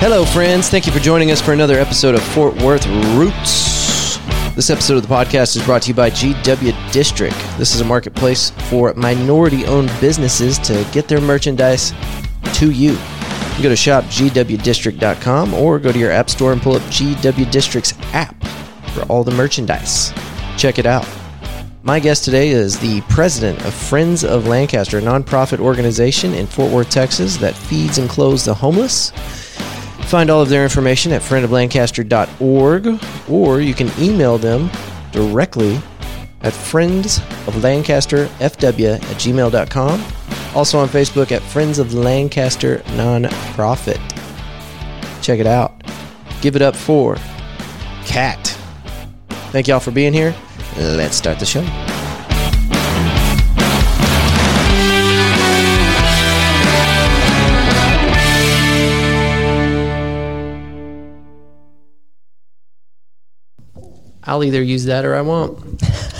Hello, friends. Thank you for joining us for another episode of Fort Worth Roots. This episode of the podcast is brought to you by GW District. This is a marketplace for minority owned businesses to get their merchandise to you. You go to shopgwdistrict.com or go to your app store and pull up GW District's app for all the merchandise. Check it out. My guest today is the president of Friends of Lancaster, a nonprofit organization in Fort Worth, Texas that feeds and clothes the homeless. Find all of their information at friendoflancaster.org or you can email them directly at friendsoflancasterfw at gmail.com. Also on Facebook at Friends of Lancaster Nonprofit. Check it out. Give it up for Cat. Thank y'all for being here. Let's start the show. I'll either use that or I won't.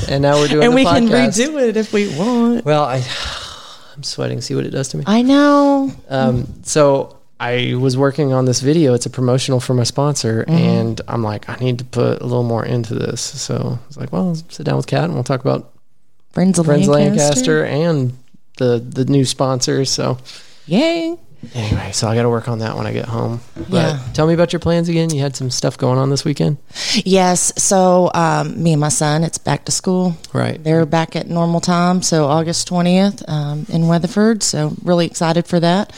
And now we're doing and we can redo it if we want. Well, I, I'm sweating. See what it does to me. I know. Um, so I was working on this video. It's a promotional for my sponsor, Mm-hmm. and I'm like, I need to put a little more into this. So I was like, well, sit down with Kat and we'll talk about Friends of Friends Lancaster. Lancaster and the the new sponsors. So Yay. Anyway, so I got to work on that when I get home. But Yeah. tell me about your plans again. You had some stuff going on this weekend, Yes. So um, me and my son, it's back to school. right? They're back at normal time. So August 20th um, in Weatherford. So really excited for that.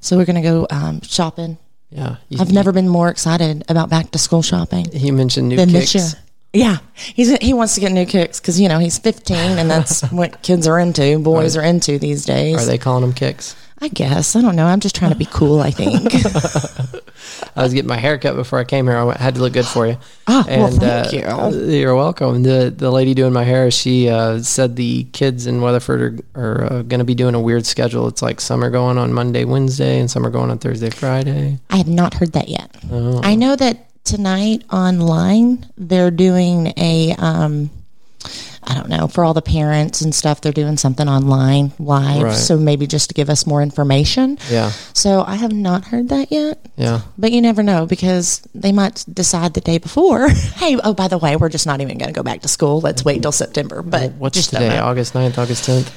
So we're going to go um, shopping. Yeah, you, I've never been more excited about back to school shopping He mentioned new kicks. Yeah, he's he wants to get new kicks because you know he's 15 and that's what kids are into. Boys are into these days. Are they calling them kicks? I guess I don't know. I'm just trying to be cool. I think. I was getting my hair cut before I came here. I had to look good for you. Ah, well, thank uh, you. You're welcome. The the lady doing my hair, she uh, said the kids in Weatherford are, are uh, going to be doing a weird schedule. It's like some are going on Monday, Wednesday, and some are going on Thursday, Friday. I have not heard that yet. Oh. I know that tonight online they're doing a um I don't know, for all the parents and stuff, they're doing something online live. Right. So maybe just to give us more information. Yeah, So I have not heard that yet. yeah. But you never know because they might decide the day before, hey, oh, by the way, we're just not even going to go back to school. Let's wait till September. But What's today? August 9th, August 10th?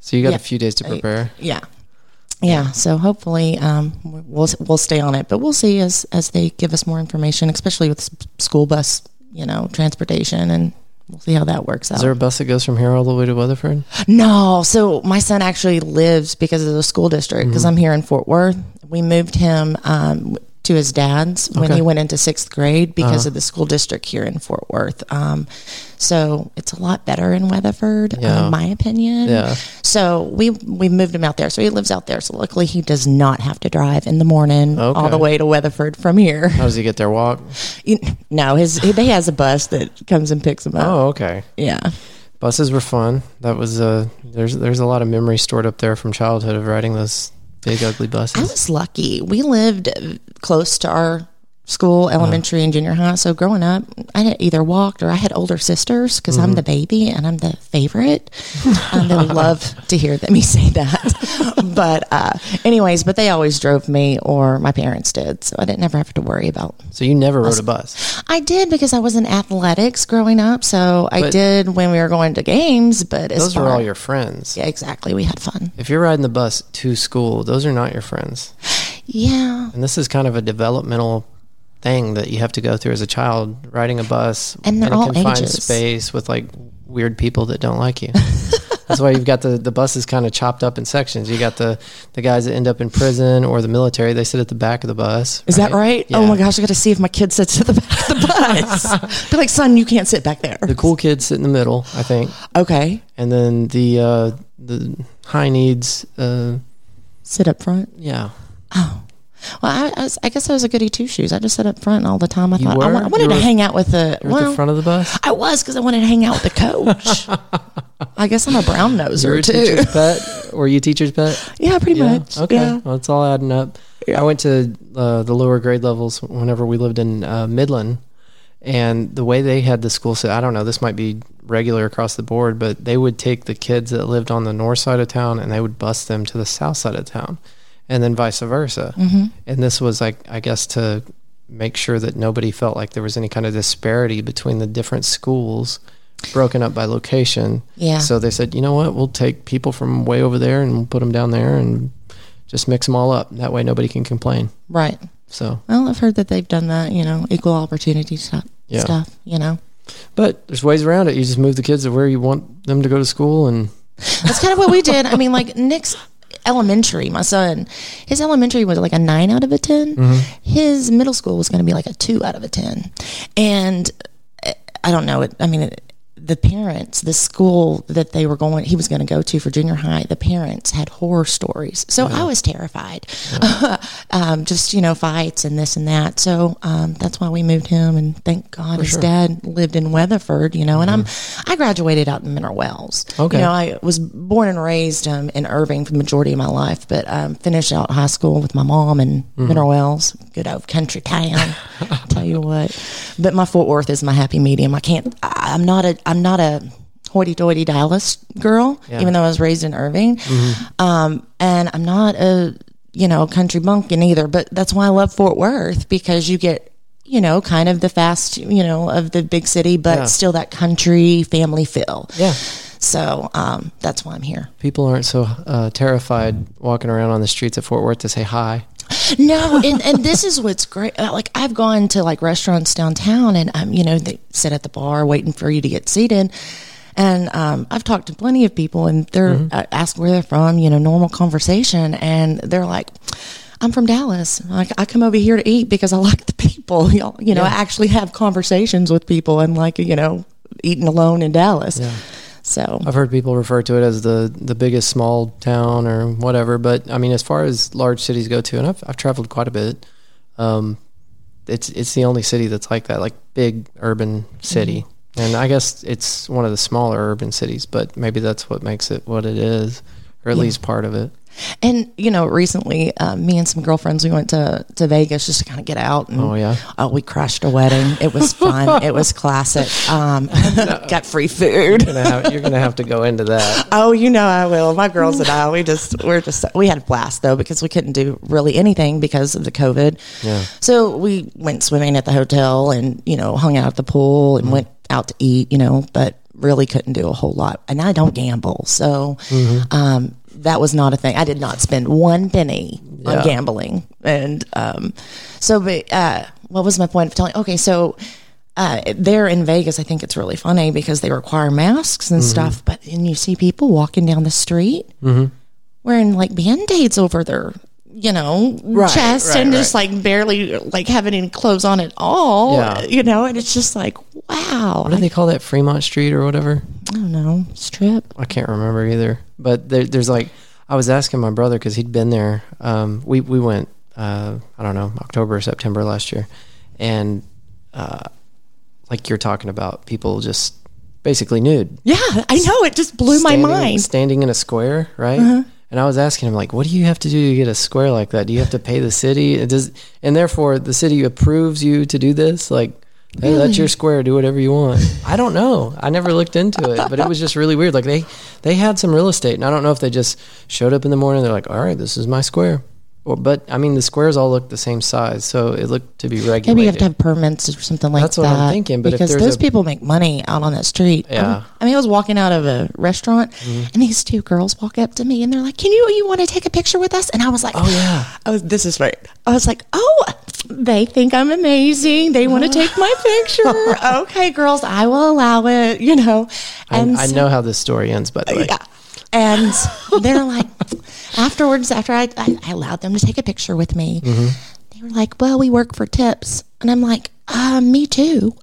So you got Yeah. a few days to prepare. Yeah. Yeah, so hopefully um, we'll we'll stay on it, but we'll see as as they give us more information, especially with school bus, you know, transportation, and we'll see how that works out. Is there a bus that goes from here all the way to Weatherford? no, so my son actually lives because of the school district because Mm-hmm. I'm here in Fort Worth. We moved him um, to his dad's when Okay. he went into sixth grade because Uh-huh. of the school district here in Fort Worth. Um, so it's a lot better in Weatherford, Yeah. in my opinion. Yeah. So we we moved him out there. So he lives out there. So luckily he does not have to drive in the morning all the way to Weatherford from here. How does he get there? Walk? You- no, his he, has a bus that comes and picks him up. Oh, okay. Yeah. Buses were fun. That was uh there's there's a lot of memory stored up there from childhood of riding those big ugly buses. I was lucky. We lived close to our school, Uh-huh. elementary and junior high. So growing up, I either walked or I had older sisters because Mm-hmm. I'm the baby and I'm the favorite. and they love to hear that me say that. but uh, anyways, but they always drove me or my parents did, so I didn't ever have to worry about. So you never rode a bus. I did because I was in athletics growing up, so I did when we were going to games. But Those far, were all your friends. yeah, exactly. We had fun. If you're riding the bus to school, those are not your friends. Yeah, And this is kind of a developmental thing that you have to go through as a child, riding a bus And in a confined ages. space with like weird people that don't like you. That's why you've got the, the buses kind of chopped up in sections. You got the, the guys that end up in prison or the military. They sit at the back of the bus. is that right? Oh my gosh, I got to see if my kid sits at the back of the bus. Be like, son, you can't sit back there. The cool kids sit in the middle, I think, Okay, and then the uh, the high needs. Uh, sit up front. yeah, Oh. Well, I, I, was, I guess I was a goody two shoes. I just sat up front all the time. I You thought I, were? wa- I wanted to hang out with the. Well, the front of the bus. I was because I wanted to hang out with the coach. I guess I'm a brown noser too. teacher's pet. Were you teacher's pet? Yeah, pretty Yeah. much. Okay. Yeah. Well, it's all adding up. I went to uh, the lower grade levels whenever we lived in uh, Midland, and the way they had the school set, I don't know, this might be regular across the board, but they would take the kids that lived on the north side of town and they would bus them to the south side of town. And then vice versa. Mm-hmm. And this was like, I guess, to make sure that nobody felt like there was any kind of disparity between the different schools broken up by location. Yeah. So they said, you know what, we'll take people from way over there and we'll put them down there and just mix them all up. That way nobody can complain. Right. So, Well, I've heard that they've done that, you know, equal opportunity stuff, Yeah. stuff you know. but there's ways around it. You just move the kids to where you want them to go to school and That's kind of what we did. I mean, like Nick's elementary, my son, his elementary was like a nine out of a 10. His middle school was going to be like a two out of a 10. And uh, I don't know. It, I mean, it, the parents, the school that they were going, he was going to go to for junior high, the parents had horror stories. So I was terrified. um, just, you know, fights and this and that. So um, that's why we moved him. And thank God his dad lived in Weatherford, you know, and I'm, I graduated out in Mineral Wells. Okay. You know, I was born and raised um, in Irving for the majority of my life, but um, finished out high school with my mom in Mineral Wells, good old country town. tell you what, but my Fort Worth is my happy medium. I can't. I, I'm not a. I'm not a hoity-toity Dallas girl, even though I was raised in Irving, um, and I'm not a you know country bumpkin either. But that's why I love Fort Worth because you get. You know, kind of the fast, you know, of the big city, but Yeah. still that country family feel. yeah. So um, that's why I'm here. People aren't so uh, terrified walking around on the streets of Fort Worth to say hi. No, and, and this is what's great. Uh, Like I've gone to like restaurants downtown, and um, you know they sit at the bar waiting for you to get seated. And um, I've talked to plenty of people, and they're uh, asked where they're from. You know, normal conversation, and they're like, "I'm from Dallas. Like I come over here to eat because I like the people. Y'all, you know, I actually have conversations with people, and like you know, eating alone in Dallas. So I've heard people refer to it as the the biggest small town or whatever, but I mean, as far as large cities go to, and I've I've traveled quite a bit. Um, it's it's the only city that's like that, like big urban city, and I guess it's one of the smaller urban cities, but maybe that's what makes it what it is, or at least part of it. And you know, recently, uh, me and some girlfriends we went to to Vegas just to kind of get out. And, Oh, yeah? Oh, we crashed a wedding. It was fun. it was classic. Um, got free food. You're gonna have, you're gonna have to go into that. Oh, you know I will. My girls and I, we just we're just we had a blast though because we couldn't do really anything because of the COVID. Yeah. So we went swimming at the hotel and you know hung out at the pool and went out to eat. You know, but really couldn't do a whole lot. And I don't gamble, so um, that was not a thing. I did not spend one penny Yeah. on gambling, and um, so but uh, what was my point of telling? Okay, so uh, there in Vegas, I think it's really funny because they require masks and stuff, but then you see people walking down the street wearing like band aids over their, you know, chest right, and just like barely like having any clothes on at all, Yeah. you know, and it's just like, wow, What do they call that? Fremont Street or whatever? I don't know, strip. I can't remember either. But there, there's like, I was asking my brother because he'd been there. Um, we we went, uh, I don't know, October or September last year, and uh, like you're talking about, people just basically nude, Yeah, I know. It just blew my mind. standing in a square, right? And I was asking him like, what do you have to do to get a square like that? Do you have to pay the city? It does, and therefore the city approves you to do this, like. Hey, that's your square. Do whatever you want. I don't know. I never looked into it, but it was just really weird. Like they, they had some real estate, and I don't know if they just showed up in the morning. They're like, "All right, this is my square," or, but I mean, the squares all look the same size, so it looked to be regulated. Maybe you have to have permits or something like that. That's that. what I'm thinking, but because those a- people make money out on that street. Yeah. Mm-hmm. I, I mean, I was walking out of a restaurant, and these two girls walk up to me, and they're like, "Can you you want to take a picture with us?" And I was like, Oh yeah. I was, this is right. I was like, oh, they think I'm amazing. They want to take my picture. okay, girls, I will allow it. You know, I, and I so- know how this story ends, by the way. yeah. And they're like, afterwards, after I, I, I allowed them to take a picture with me, Mm-hmm. they were like, well, we work for tips. And I'm like, uh, me too.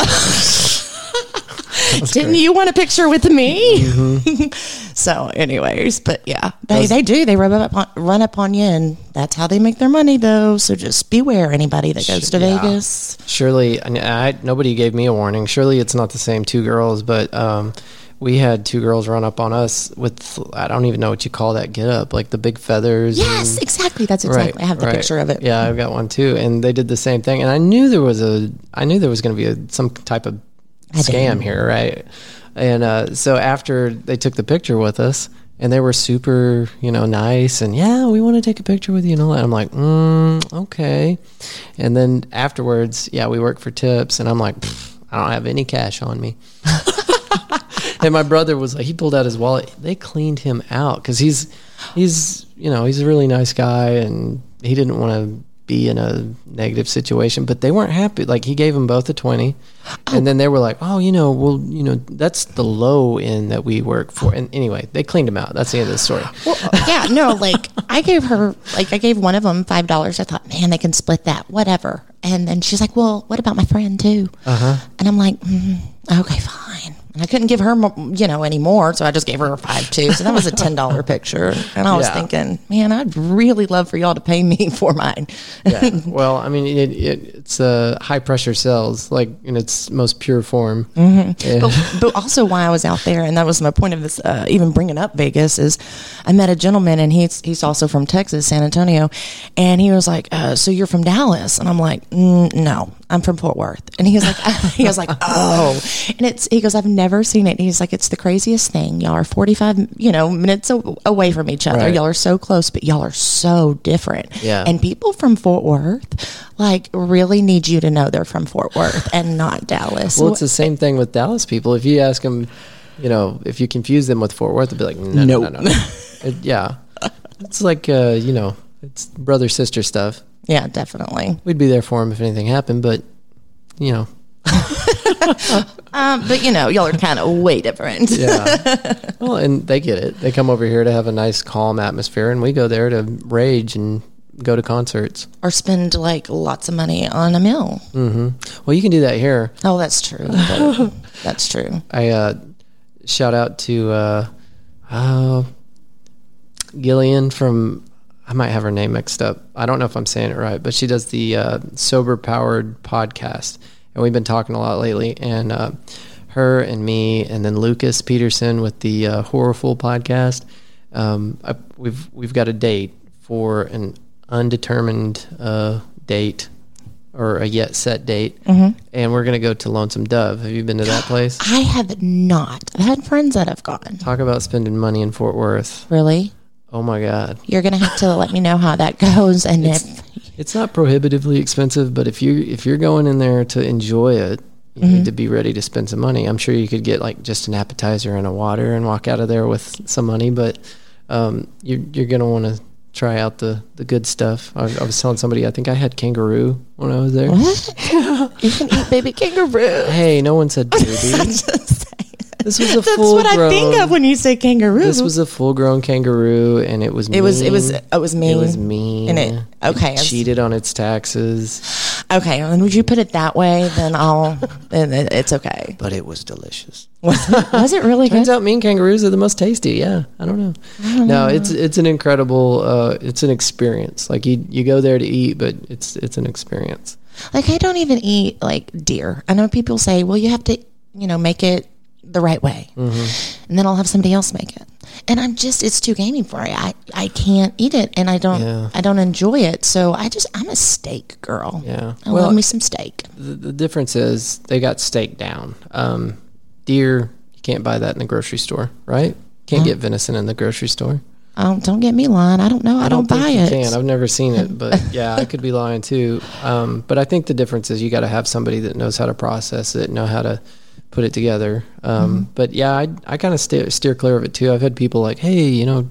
Didn't you want a picture with me? Mm-hmm. so, anyways, but yeah, they, they do. They run up, on, run up on you, and that's how they make their money, though. So just beware anybody that goes to Yeah. Vegas. Surely, I, nobody gave me a warning. Surely, it's not the same two girls, but um, we had two girls run up on us with I don't even know what you call that get up, like the big feathers. Yes, and- exactly. That's exactly. I have the right. picture of it. Yeah, I've got one too, and they did the same thing. And I knew there was a, I knew there was going to be a, some type of scam here, right? And uh, so after they took the picture with us, and they were super, you know, nice and yeah, we want to take a picture with you and all that. I'm like, mm, okay. And then afterwards, yeah, we work for tips, and I'm like, I don't have any cash on me. and my brother was like, he pulled out his wallet. They cleaned him out because he's he's you know he's a really nice guy, and he didn't want to be in a negative situation, but they weren't happy. Like he gave them both a twenty, and then they were like, "Oh, you know, well, you know, that's the low end that we work for." And anyway, they cleaned him out. That's the end of the story. Well, yeah, no, like I gave her, like I gave one of them five dollars. I thought, man, they can split that, whatever. And then she's like, well, what about my friend too? Uh-huh. And I'm like, mm, okay, fine. I couldn't give her, you know, any more, so I just gave her a five too. So that was a ten dollar picture. And I was Yeah. thinking, man, I'd really love for y'all to pay me for mine. Yeah. well, I mean, it, it, it's uh, high pressure cells, like in its most pure form. Mm-hmm. Yeah. but, but also why I was out there, and that was my point of this, uh, even bringing up Vegas, is I met a gentleman, and he's he's also from Texas, San Antonio, and he was like, uh, "So you're from Dallas?" And I'm like, mm, "No, I'm from Fort Worth." And he was like, "He was like, oh," and it's he goes, "I've never seen it." And he's like, "It's the craziest thing. Y'all are 45, you know, minutes a- away from each other. Right. Y'all are so close, but y'all are so different." Yeah. and people from Fort Worth. Like really need you to know they're from Fort Worth and not Dallas. Well, it's the same thing with Dallas people. If you ask them, you know, if you confuse them with Fort Worth, they'll be like, no, no, no, Nope. no. It- yeah. It's like, uh, you know, it's brother sister stuff. Yeah, definitely. We'd be there for him if anything happened, but, you know, Um, but you know, y'all are kind of way different. yeah. well, and they get it. They come over here to have a nice, calm atmosphere, and we go there to rage and go to concerts. Or spend like lots of money on a meal. Well, you can do that here. Oh, that's true. that's true. I uh, shout out to uh, uh, Gillian from. I might have her name mixed up. I don't know if I'm saying it right, but she does the uh, sober powered podcast, and we've been talking a lot lately. And uh, her and me, and then Lucas Peterson with the uh, Horrorful podcast. Um, I, we've we've got a date for an undetermined uh, date or a yet set date, and we're gonna go to Lonesome Dove. Have you been to that place? I have not. I've had friends that have gone. Talk about spending money in Fort Worth. Really? Oh my God. You're gonna have to let me know how that goes, and if It's not prohibitively expensive, but if you if you're going in there to enjoy it, you need to be ready to spend some money. I'm sure you could get like just an appetizer and a water and walk out of there with some money, but um, you're you're gonna want to try out the the good stuff. I, I was telling somebody I think I had kangaroo when I was there. you can eat baby kangaroo. Hey, no one said baby. This was a That's full what I think of when you say kangaroo. This was a full grown kangaroo, and it was it was it was mean. it was mean. It was mean. And it- okay, It it's- cheated on its taxes, Okay, and would you put it that way? Then I'll. Then it- it's okay. but it was delicious. Was it, was it really good? Turns out mean kangaroos are the most tasty. Yeah, I don't know. no, it's it's an incredible. Uh, it's an experience. Like you you go there to eat, but it's it's an experience. Like I don't even eat like deer. I know people say, well, you have to, you know, make it the right way, Mm-hmm. and then I'll have somebody else make it. And I'm just, it's too gamey for me. I I can't eat it, and I don't Yeah. I don't enjoy it. So I just I'm a steak girl. Yeah. I Well- love me some steak. The, the difference is they got steak down. Um, deer, you can't buy that in the grocery store, right? Can't get venison in the grocery store. Oh, don't get me lying. I don't know. I, don't, think buy it. Can. I've never seen it, but yeah, I could be lying too. Um, but I think the difference is you got to have somebody that knows how to process it, know how to put it together. Um, Mm-hmm. But yeah, I I kind of steer, steer clear of it too. I've had people like, hey, you know,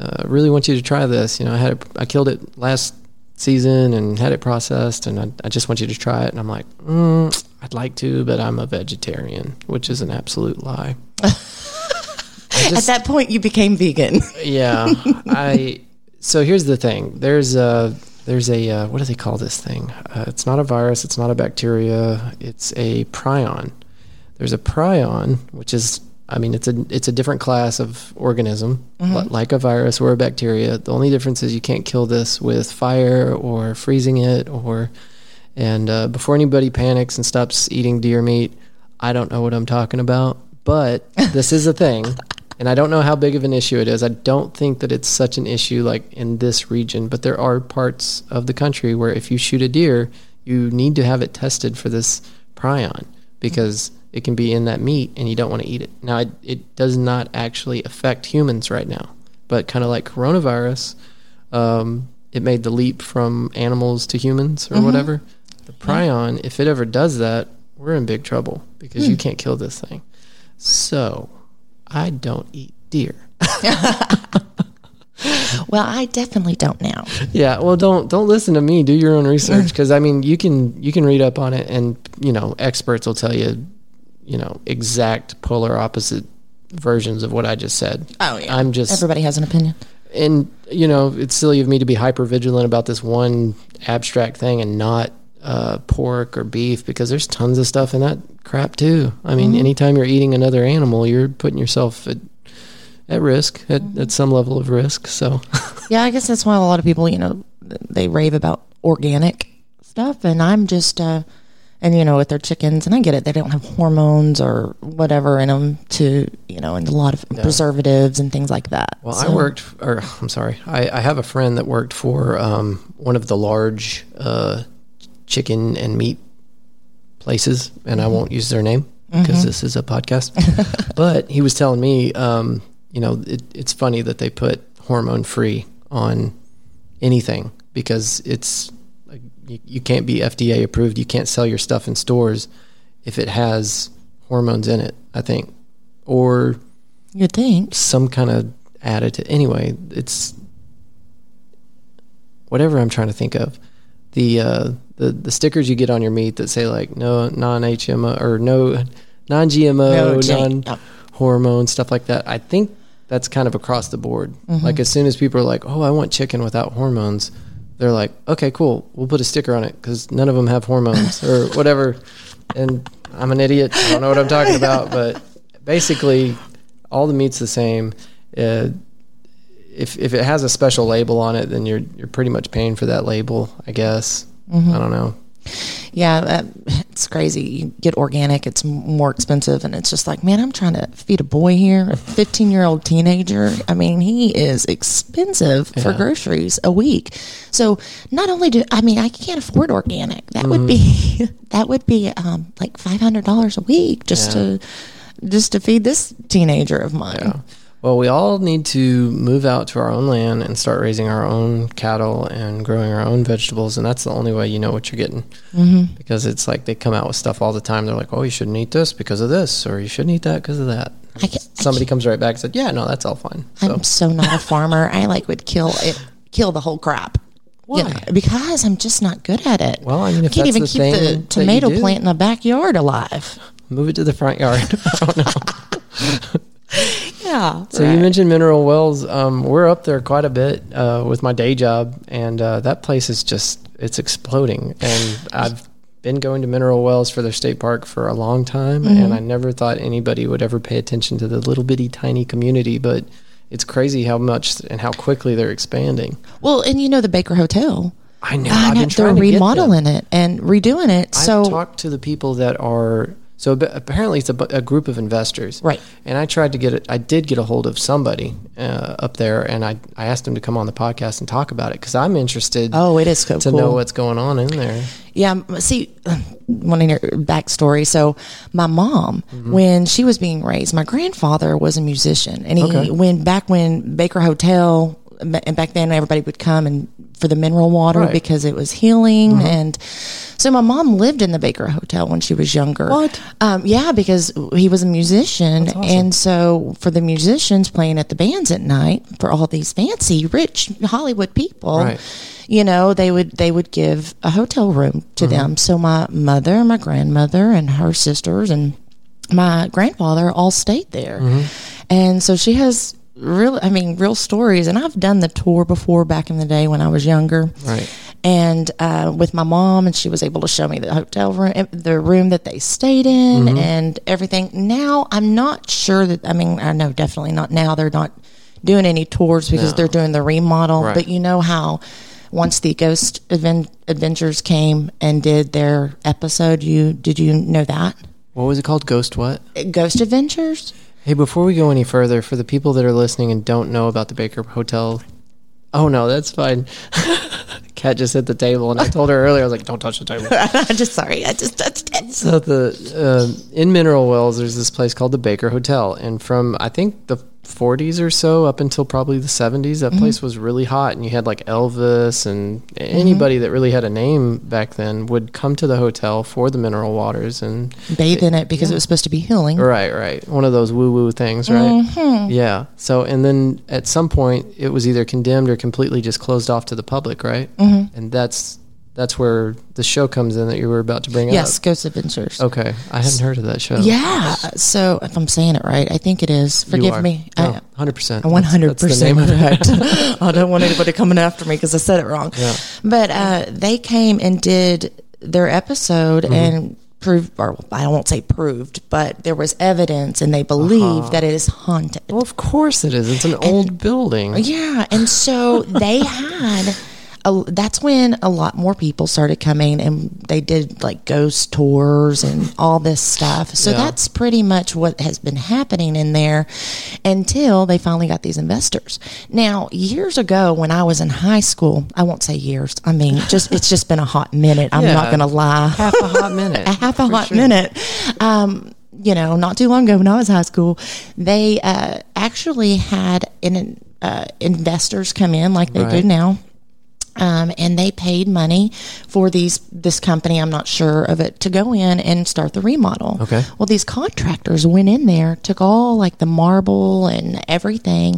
uh, really want you to try this. You know, I had it, I killed it last season and had it processed, and I, I just want you to try it. And I'm like, mm, I'd like to, but I'm a vegetarian, which is an absolute lie. At that point, you became vegan. yeah i so here's the thing there's a there's a uh, what do they call this thing uh, it's not a virus it's not a bacteria it's a prion there's a prion which is i mean it's a it's a different class of organism li- like a virus or a bacteria the only difference is you can't kill this with fire or freezing it or and uh, before anybody panics and stops eating deer meat i don't know what i'm talking about but this is a thing and I don't know how big of an issue it is. I don't think that it's such an issue like in this region, but there are parts of the country where if you shoot a deer, you need to have it tested for this prion because it can be in that meat and you don't want to eat it. Now, it, it does not actually affect humans right now, but kind of like coronavirus, um, it made the leap from animals to humans or whatever. The prion, if it ever does that, we're in big trouble because you can't kill this thing. So, I don't eat deer. Well, I definitely don't now. Yeah, well, don't don't listen to me. Do your own research because I mean, you can you can read up on it, and you know, experts will tell you, you know, exact polar opposite versions of what I just said. Oh yeah. I'm just Everybody has an opinion. and you know, it's silly of me to be hyper vigilant about this one abstract thing and not uh, pork or beef because there's tons of stuff in that crap too. I mean, anytime you're eating another animal, you're putting yourself at at risk at, at some level of risk. So. Yeah, I guess that's why a lot of people, you know, they rave about organic stuff, and I'm just, uh, and you know, with their chickens, and I get it, they don't have hormones or whatever in them to, you know, and a lot of preservatives and things like that. Well, So- I worked, or I'm sorry, I, I have a friend that worked for um, one of the large uh, chicken and meat places, and I won't use their name because this is a podcast. but he was telling me, um, you know, it, it's funny that they put hormone free on anything because it's you, you can't be FDA approved. You can't sell your stuff in stores if it has hormones in it. I think, or You'd think. some kind of additive. Anyway, it's whatever I'm trying to think of. The uh, the the stickers you get on your meat that say like no non HMO or no non GMO, No, non hormone stuff like that. I think that's kind of across the board. Mm-hmm. Like as soon as people are like, "Oh, I want chicken without hormones," they're like, "Okay, cool. We'll put a sticker on it because none of them have hormones or whatever." And I'm an idiot. I don't know what I'm talking about, but basically, all the meat's the same. Uh, if if it has a special label on it, then you're you're pretty much paying for that label, I guess. Mm-hmm. I don't know. Yeah, uh, it's crazy. You get organic, it's more expensive, and it's just like, man, I'm trying to feed a boy here, a 15 year old teenager. I mean, he is expensive for groceries a week. So not only do I mean, I can't afford organic. That would be Mm-hmm. that would be um, like five hundred dollars a week just Yeah. to just to feed this teenager of mine. Well, we all need to move out to our own land and start raising our own cattle and growing our own vegetables, and that's the only way you know what you're getting. Mm-hmm. Because it's like they come out with stuff all the time. They're like, "Oh, you shouldn't eat this because of this, or you shouldn't eat that because of that." I ca- I Somebody comes right back and said, "Yeah, no, that's all fine." So I'm so not a farmer. I like would kill it, kill the whole. You Why? know, because I'm just not good at it. Well, I mean, if can't even the keep the tomato plant in the backyard alive. move it to the front yard. I don't know. Yeah. So you mentioned Mineral Wells. Um, we're up there quite a bit uh, with my day job, and uh, that place is just it's exploding. And I've been going to Mineral Wells for their state park for a long time, and I never thought anybody would ever pay attention to the little bitty tiny community, but it's crazy how much and how quickly they're expanding. well, and you know the Baker Hotel. I know. I I've know been they're trying to get them. remodeling it and redoing it. I've So talked to the people that are so apparently it's a, a group of investors, Right. And I tried to get it. I did get a hold of somebody uh, up there, and I I asked them to come on the podcast and talk about it because I'm interested oh, it is so to cool. know what's going on in there. Yeah, see, one in your backstory. So, my mom, when she was being raised, my grandfather was a musician, and he Okay. when back when Baker Hotel, and back then everybody would come and for the mineral water Right. because it was healing, mm-hmm. and so my mom lived in the Baker Hotel when she was younger. What? Um, yeah, because he was a musician, awesome. and so for the musicians playing at the bands at night for all these fancy, rich Hollywood people Right. you know they would they would give a hotel room to mm-hmm. them so my mother my grandmother and her sisters and my grandfather all stayed there mm-hmm. and so she has real i mean real stories and i've done the tour before back in the day when i was younger Right. and uh, with my mom and she was able to show me the hotel room the room that they stayed in Mm-hmm. and everything now i'm not sure that i mean i know definitely not now they're not doing any tours because No. they're doing the remodel Right. but you know how once the ghost Adven- adventures came and did their episode you did you know that What was it called? Ghost what? ghost adventures Hey, before we go any further, for the people that are listening and don't know about the Baker Hotel, oh no, that's fine. Cat just hit the table, and I told her earlier, I was like, "Don't touch the table." i'm just sorry i just touched it So the uh, in Mineral Wells, there's this place called the Baker Hotel, and from I think the 40s or so up until probably the 70s, that mm-hmm. place was really hot, and you had like Elvis and mm-hmm. anybody that really had a name back then would come to the hotel for the mineral waters and Bathe in it because it was supposed to be healing. Right, right. One of those woo woo things, right? Mm-hmm. Yeah. So, and then at some point, it was either condemned or completely just closed off to the public, right? Mm-hmm. And that's that's where the show comes in that you were about to bring Yes, up. Yes, Ghost Adventures. Okay, I hadn't heard of that show. Yeah. So if I'm saying it right, I think it is. Forgive me. No, hundred percent. One hundred That's the name percent correct. I don't want anybody coming after me because I said it wrong. Yeah. But uh, they came and did their episode Mm-hmm. and proved, or I won't say proved, but there was evidence, and they believe Uh-huh. that it is haunted. Well, of course it is. It's an old building. Yeah, and so they had. A, that's when a lot more people started coming, and they did like ghost tours and all this stuff. So Yeah. that's pretty much what has been happening in there until they finally got these investors. Now, years ago, when I was in high school, I won't say years. I mean, just it's just been a hot minute. I'm Yeah. not going to lie Half a hot minute. a half a hot sure. minute. Um, you know, not too long ago when I was high school, they uh, actually had an, uh, investors come in like they Right. do now. Um, and they paid money for these this company. I'm not sure of it to go in and start the remodel. Okay. Well, these contractors went in there, took all like the marble and everything,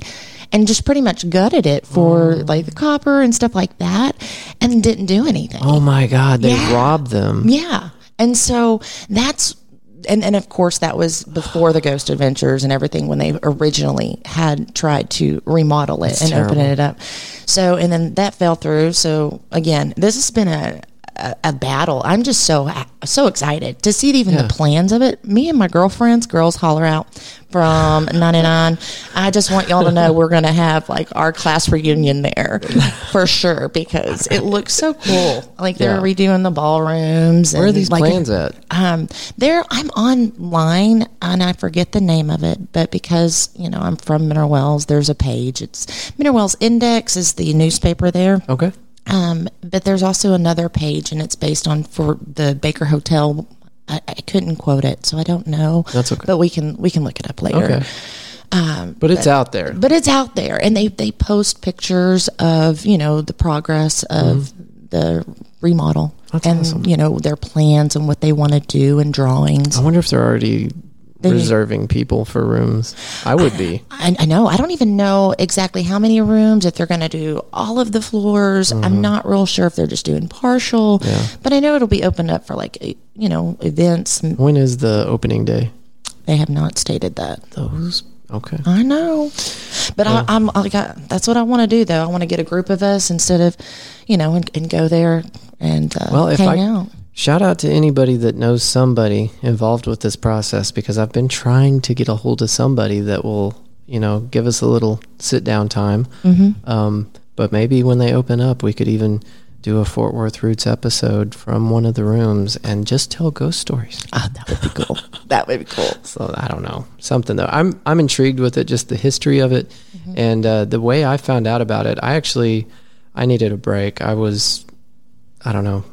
and just pretty much gutted it for like the copper and stuff like that, and didn't do anything. Oh my God! They Yeah. robbed them. Yeah. And so that's and, and of course that was before the Ghost Adventures and everything when they originally had tried to remodel it and open it up. So and then that fell through. So again, this has been a a, a battle. I'm just so so excited to see even Yeah. the plans of it. Me and my girlfriends, girls holler out from 99. I just want y'all to know we're going to have like our class reunion there for sure because it looks so cool. Like they're Yeah. redoing the ballrooms. Where are these like, plans at? um, there, I'm online and I forget the name of it, but because you know I'm from Mineral Wells, there's a page. It's Mineral Wells Index is the newspaper there. Okay. Um, but there's also another page, and it's based on for the Baker Hotel. I, I couldn't quote it, so I don't know. That's okay. But we can we can look it up later. Okay. Um, But it's out there. but it's out there, and they they post pictures of you know the progress of the remodel Mm-hmm. That's and awesome. you know their plans and what they want to do and drawings. I wonder if they're already reserving people for rooms. I would be. I, I know. I don't even know exactly how many rooms. If they're going to do all of the floors, I'm not real sure if they're just doing partial. Mm-hmm. Yeah. But I know it'll be opened up for like you know events. When is the opening day? they have not stated that. Those. Okay. I know, but I, I'm like I, that's what I want to do though. I want to get a group of us instead of, you know, and, and go there and uh, Well, if hang I- out. Shout out to anybody that knows somebody involved with this process because I've been trying to get a hold of somebody that will, you know, give us a little sit down time. Mm-hmm. Um, but maybe when they open up, we could even do a Fort Worth Roots episode from one of the rooms and just tell ghost stories. Oh, that would be cool. that would be cool. So I don't know something though. I'm I'm intrigued with it, just the history of it, and uh, the way I found out about it. I actually I needed a break. I was I don't know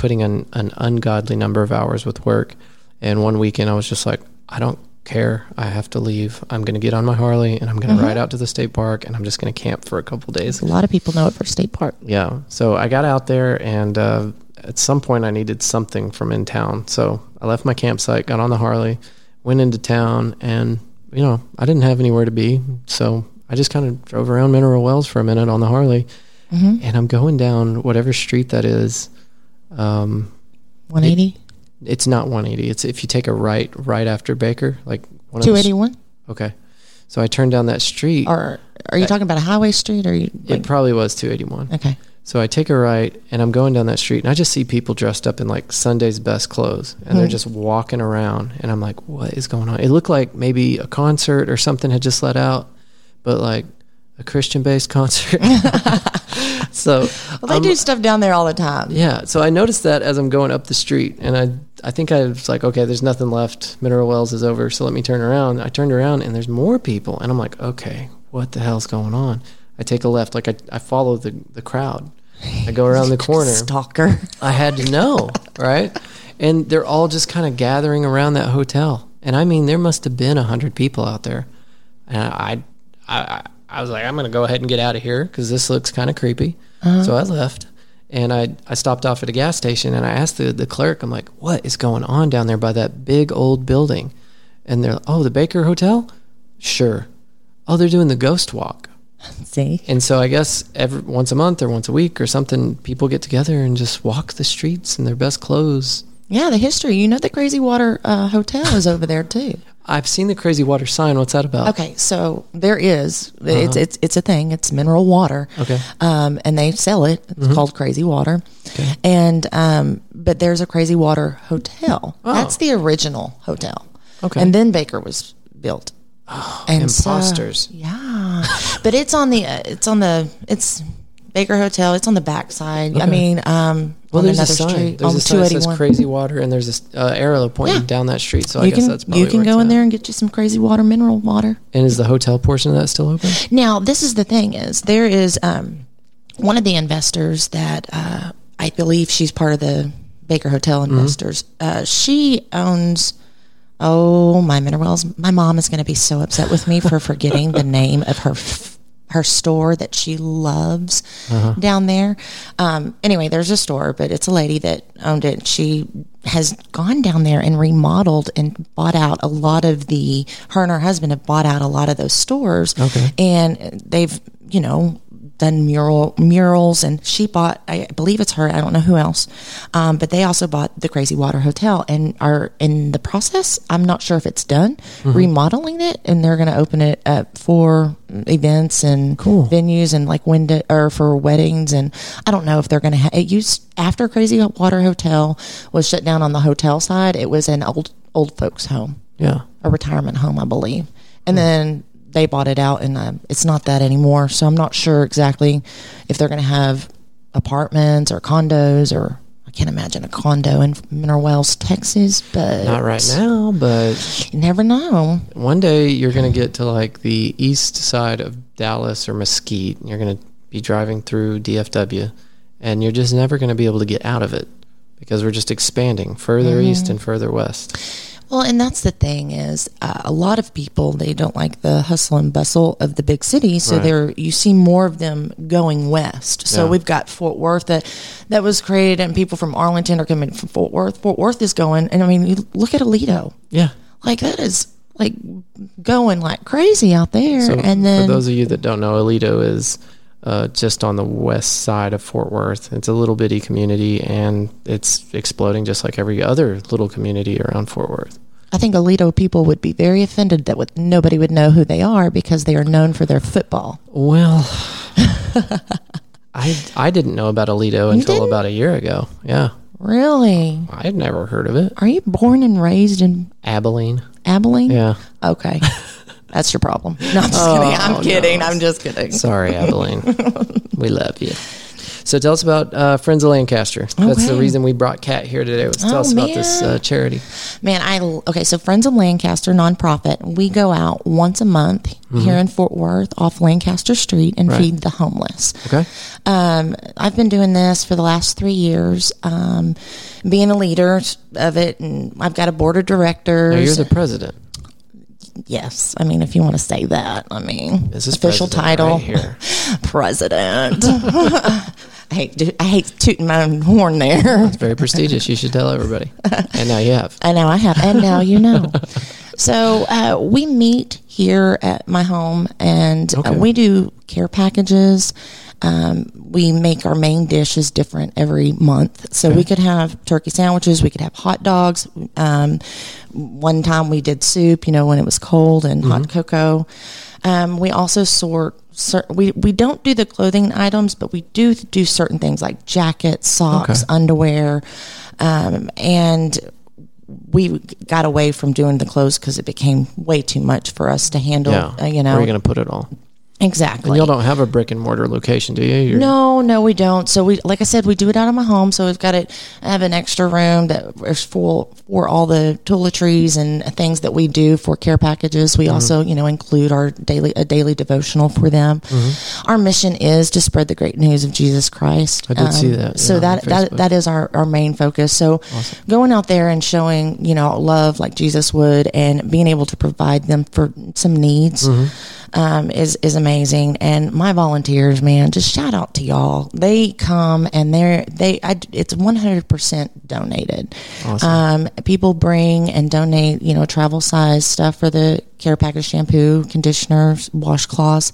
putting in an ungodly number of hours with work, and one weekend I was just like I don't care. I have to leave. I'm going to get on my Harley and I'm going to ride out to the state park and I'm just going to camp for a couple days. A lot of people know it for State Park. Yeah. So I got out there, and uh, at some point I needed something from in town. So I left my campsite, got on the Harley, went into town, and you know I didn't have anywhere to be, so I just kind of drove around Mineral Wells for a minute on the Harley, and I'm going down whatever street that is. Um, 180, it's not 180. It's if you take a right right after Baker, like one of the 281, Okay. So I turned down that street. or are you talking about a highway street? Or you? it probably was 281. okay. So I take a right and I'm going down that street and I just see people dressed up in like Sunday's best clothes and they're just walking around and I'm like, what is going on? It looked like maybe a concert or something had just let out, but like a Christian based concert. so Well, they um, do stuff down there all the time. yeah, so I noticed that as I'm going up the street, and I I think I was like, okay, there's nothing left. Mineral Wells is over, so let me turn around. I turned around, and there's more people, and I'm like, okay, what the hell's going on? I take a left, like I, I follow the the crowd. I go around the corner. Stalker. I had to know, right? and they're all just kind of gathering around that hotel. And I mean, there must have been a hundred people out there. And I, I, I, I was like, I'm gonna go ahead and get out of here because this looks kind of creepy. So I left, and I, I stopped off at a gas station, and I asked the the clerk, I'm like, what is going on down there by that big old building? And they're, oh, the Baker Hotel. Sure. Oh, they're doing the ghost walk. See, And so I guess every once a month or once a week or something, people get together and just walk the streets in their best clothes. yeah, the history. You know, the Crazy Water uh, Hotel is over there too. I've seen the crazy water sign. What's that about? Okay, so there is it's it's it's a thing. It's mineral water. Uh-huh. Okay. Mm-hmm. um, and they sell it. It's called Crazy Water. And um, but there's a Crazy Water Hotel. That's the original hotel. Oh. Okay. and then Baker was built. Oh, and so- imposters. yeah, but it's on the uh, it's on the it's Baker Hotel. It's on the backside. I mean, um, Well, on there's a another sign. street There's a sign that says crazy water, and there's a uh, arrow pointing Yeah. down that street. So I You guess can that's probably you can go in at. there and get you some Crazy Water mineral water. And is the hotel portion of that still open? Now, this is the thing: is there is um, one of the investors that uh, I believe she's part of the Baker Hotel Mm-hmm. investors. Uh, she owns. Oh my minerals! My mom is going to be so upset with me for forgetting the name of her f- her store that she loves Uh-huh. down there. Um, anyway, there's a store, but it's a lady that owned it. She has gone down there and remodeled and bought out a lot of the. Her and her husband have bought out a lot of those stores. Okay. and they've you know done mural murals and she bought i believe it's her i don't know who else um, but they also bought the crazy water hotel and are in the process i'm not sure if it's done Mm-hmm. remodeling it and they're going to open it up for events and Cool. venues and like window or for weddings and i don't know if they're going to ha- it used after crazy water hotel was shut down on the hotel side it was an old old folks home Yeah. a retirement home, I believe. And then they bought it out, and uh, it's not that anymore. So I'm not sure exactly if they're going to have apartments or condos, or I can't imagine a condo in Mineral Wells, Texas. But Not right now, but You never know. one day you're going to get to like the east side of Dallas or Mesquite. And you're going to be driving through DFW, and you're just never going to be able to get out of it because we're just expanding further Mm-hmm. east and further west. Well, and that's the thing is uh, a lot of people they don't like the hustle and bustle of the big city, so Right. they're you see more of them going west. So Yeah. we've got Fort Worth that that was created, and people from Arlington are coming from Fort Worth. Fort Worth is going, and I mean, you look at Aledo. Yeah. like that is like going like crazy out there So and then for those of you that don't know, Aledo is uh, just on the west side of Fort Worth. It's a little bitty community, and it's exploding just like every other little community around Fort Worth. i think aledo people would be very offended that would, nobody would know who they are because they are known for their football Well, I I didn't know about Aledo until about a year ago. Yeah, really I'd never heard of it. are you born and raised in Abilene. abilene Yeah, okay that's your problem no i'm just Oh, kidding i'm no. kidding i'm just kidding sorry, Abilene. we love you. So tell us about uh, Friends of Lancaster. That's the reason we brought Kat here today. Was to tell Oh, us about this uh, charity. Man, I okay. So Friends of Lancaster nonprofit, we go out once a month here in Fort Worth off Lancaster Street and feed the homeless. Okay. Um, I've been doing this for the last three years, um, being a leader of it, and I've got a board of directors. Now you're the president. Yes, I mean if you want to say that, I mean This is official title, right here. president. I hate I hate tooting my own horn there. It's very prestigious. You should tell everybody. And now you have. I know I have, and now you know. So uh, we meet here at my home, and uh, we do care packages. Um, we make our main dishes different every month. So we could have turkey sandwiches, we could have hot dogs. Um, one time we did soup, you know, when it was cold and hot cocoa. Um, we also sort. We we don't do the clothing items, but we do do certain things like jackets, socks, Okay. underwear, um, and we got away from doing the clothes because it became way too much for us to handle. Yeah. Uh, you know, Where are you going to put it all? Exactly. And y'all don't have a brick and mortar location, do you? You're- No, no, we don't. So we, like I said, we do it out of my home. So we've got it. I have an extra room that is full for all the toiletries and things that we do for care packages. Mm-hmm. We also, you know, include our daily a daily devotional for them. Our mission is to spread the great news of Jesus Christ. Mm-hmm. I did see that, So yeah, on that that that is our our main focus. So going out there and showing, you know, love like Jesus would, and being able to provide them for some needs um, is is amazing. And my volunteers, man, just shout out to y'all. They come and they're they. I, it's one hundred percent donated. Um, people bring and donate, you know, travel size stuff for the care package shampoo, conditioners, washcloths,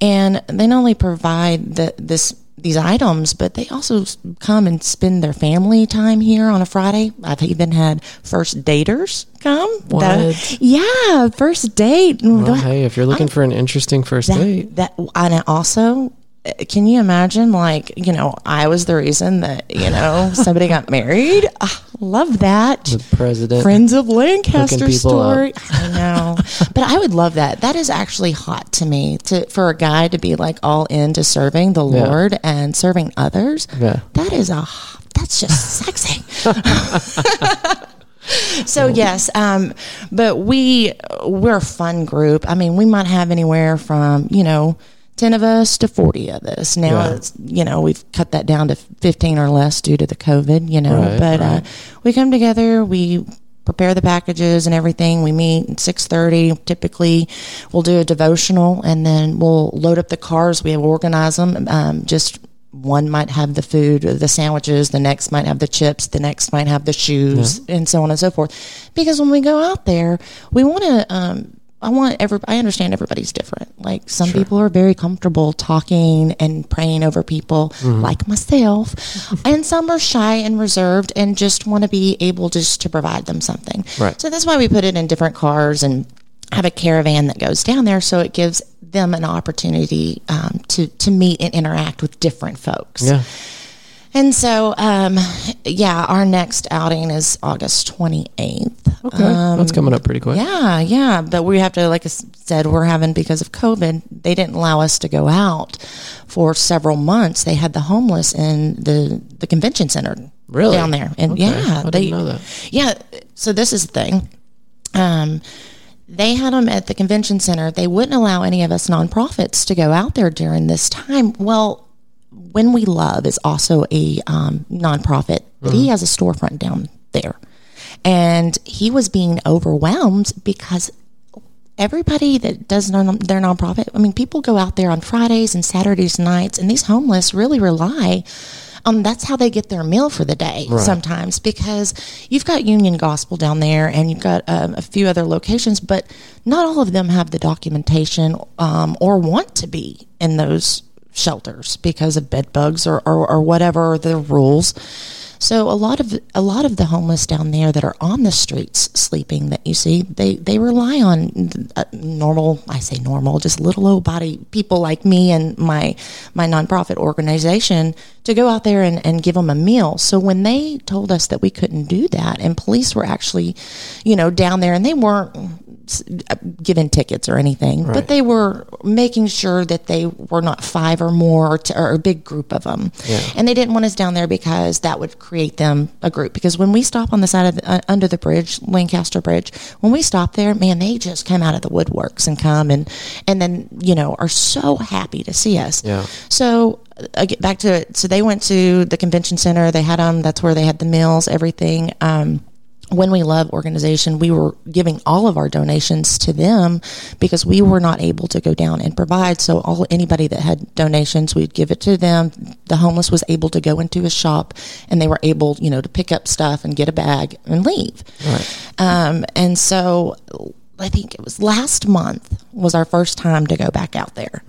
and they not only provide the this these items, but they also come and spend their family time here on a Friday. I've even had first daters come. What? That- yeah, first date. Mm, well, hey, if you're looking for an interesting first date, That, that and also, can you imagine? Like, you know, I was the reason that you know somebody got married. Ah, love that. the president. Friends of Lancaster people up. I know, but I would love that. That is actually hot to me. To for a guy to be like all into serving the Yeah. Lord and serving others. Yeah. That is a. That's just sexy. So yes, um, but we we're a fun group. I mean, we might have anywhere from you know ten of us to forty of us. Now Yeah. it's you know we've cut that down to fifteen or less due to the COVID. You know, Right, but Uh, we come together. We prepare the packages and everything. We meet at six thirty. Typically, we'll do a devotional and then we'll load up the cars. We organize them. Um, just one might have the food, the sandwiches, the next might have the chips, the next might have the shoes, and so on and so forth. Because when we go out there, we want to. Um, I want every. I understand everybody's different. Like some people are very comfortable talking and praying over people, like myself, and some are shy and reserved and just want to be able just to provide them something. Right. So that's why we put it in different cars and have a caravan that goes down there, so it gives them an opportunity um, to to meet and interact with different folks. Yeah. And so, um, yeah, our next outing is August 28th. Okay. That's coming up pretty quick. Um, Yeah, yeah. But we have to, like I said, we're having, because of COVID, they didn't allow us to go out for several months. They had the homeless in the, the convention center Really? down there. And Okay. yeah, they, know that. yeah. So this is the thing. Um, they had them at the convention center. They wouldn't allow any of us nonprofits to go out there during this time. Well, when we love is also a um, nonprofit, but he has a storefront down there, and he was being overwhelmed because everybody that does non- their nonprofit, I mean, people go out there on Fridays and Saturdays nights, and these homeless really rely. Um, that's how they get their meal for the day sometimes because you've got Union Gospel down there and you've got um, a few other locations, but not all of them have the documentation um, or want to be in those shelters because of bed bugs or, or, or whatever the rules. So a lot of a lot of the homeless down there that are on the streets sleeping that you see, they they rely on uh, normal. I say normal, just little old body people like me and my my nonprofit organization to go out there and, and give them a meal. So when they told us that we couldn't do that, and police were actually, you know, down there, and they weren't given tickets or anything, Right. but they were making sure that they were not five or more or, t- or a big group of them. Yeah. And they didn't want us down there because that would create them a group. Because when we stop on the side of the, uh, under the bridge, Lancaster Bridge, when we stop there, man, they just come out of the woodworks and come and and then you know are so happy to see us. Yeah. So uh, get back to it. So they went to the convention center. They had them. That's where they had the meals, everything. Um, when we love organization, we were giving all of our donations to them because we were not able to go down and provide. So all anybody that had donations, we'd give it to them. The homeless was able to go into a shop and they were able, you know, to pick up stuff and get a bag and leave. Um, and so I think it was last month was our first time to go back out there.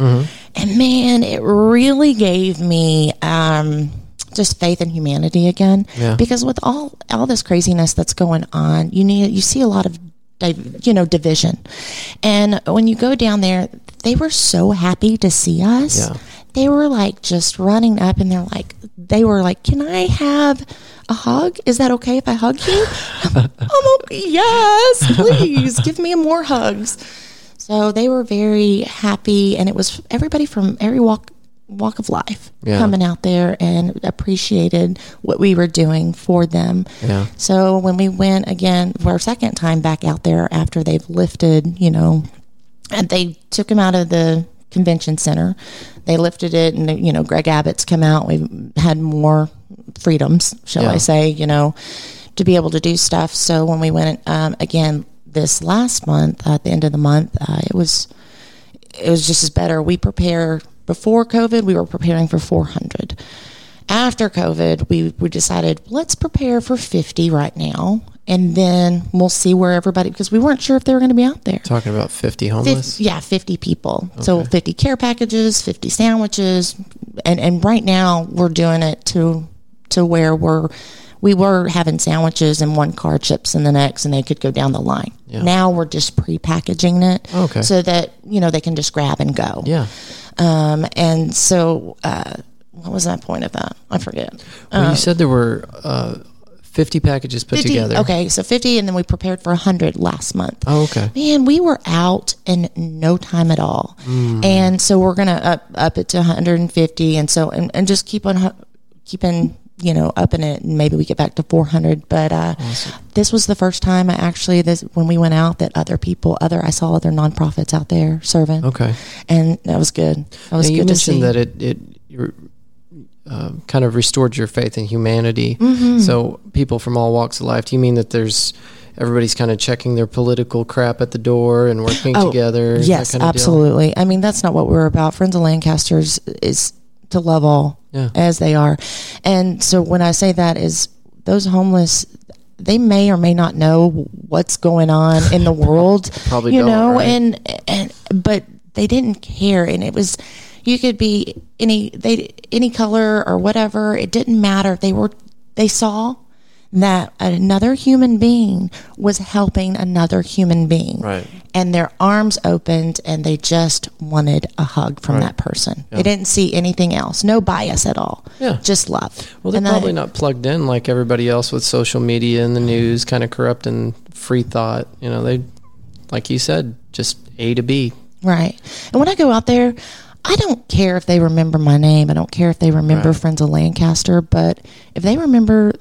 And man, it really gave me um, just faith in humanity again. Yeah. Because with all all this craziness that's going on, you need you see a lot of you know division. And when you go down there, they were so happy to see us. Yeah. They were like just running up and they're like they were like, "Can I have a hug? Is that okay if I hug you?" I'm okay. Yes, please give me more hugs. So they were very happy, and it was everybody from every walk walk of life Yeah. coming out there and appreciated what we were doing for them. Yeah. So when we went again for our second time back out there after they've lifted, you know, and they took him out of the convention center. They lifted it, and you know, Greg Abbott's come out. We've had more freedoms, shall Yeah. I say, you know, to be able to do stuff. So when we went um, again this last month, uh, at the end of the month, uh, it was it was just as better. We prepare before COVID, we were preparing for 400. After COVID, we, we decided let's prepare for 50 right now, and then we'll see where everybody because we weren't sure if they were going to be out there. Talking about 50 Fif- homeless. yeah, 50 people. So 50 care packages, 50 sandwiches, and and right now we're doing it to to where we're we were having sandwiches in one car, chips in the next, and they could go down the line. Now we're just pre-packaging it, Okay. so that you know they can just grab and go. Yeah. Um, and so, uh, what was that point of that? I forget. Well, you said there were uh, 50 packages put 50, together. Okay, so 50, and then we prepared for 100 last month. Oh, okay. Man, we were out in no time at all. Mm. And so we're going to up, up it to 150. And so, and, and just keep on keeping, you know, upping it. And maybe we get back to 400. But, uh, this was the first time I actually, this, when we went out that other people, other, I saw other nonprofits out there serving. Okay. And that was good. That was good you to see. mentioned that it, it uh, kind of restored your faith in humanity. Mm-hmm. So people from all walks of life. Do you mean that there's everybody's kind of checking their political crap at the door and working together? Oh, Yes, kind of deal? absolutely. I mean, that's not what we're about. Friends of Lancasters is to love all Yeah. as they are. And so when I say that is those homeless they may or may not know what's going on in the world. Probably you know, right? and and but they didn't care and it was you could be any they any color or whatever, it didn't matter. They were they saw that another human being was helping another human being Right. and their arms opened and they just wanted a hug from that person. They didn't see anything else, no bias at all. Yeah. Just love. Well, they're And I- probably not plugged in like everybody else with social media and the news, kind of corrupting free thought. You know, they, like you said, just A to B. Right. And when I go out there, I don't care if they remember my name. I don't care if they remember Right. Friends of Lancaster, but if they remember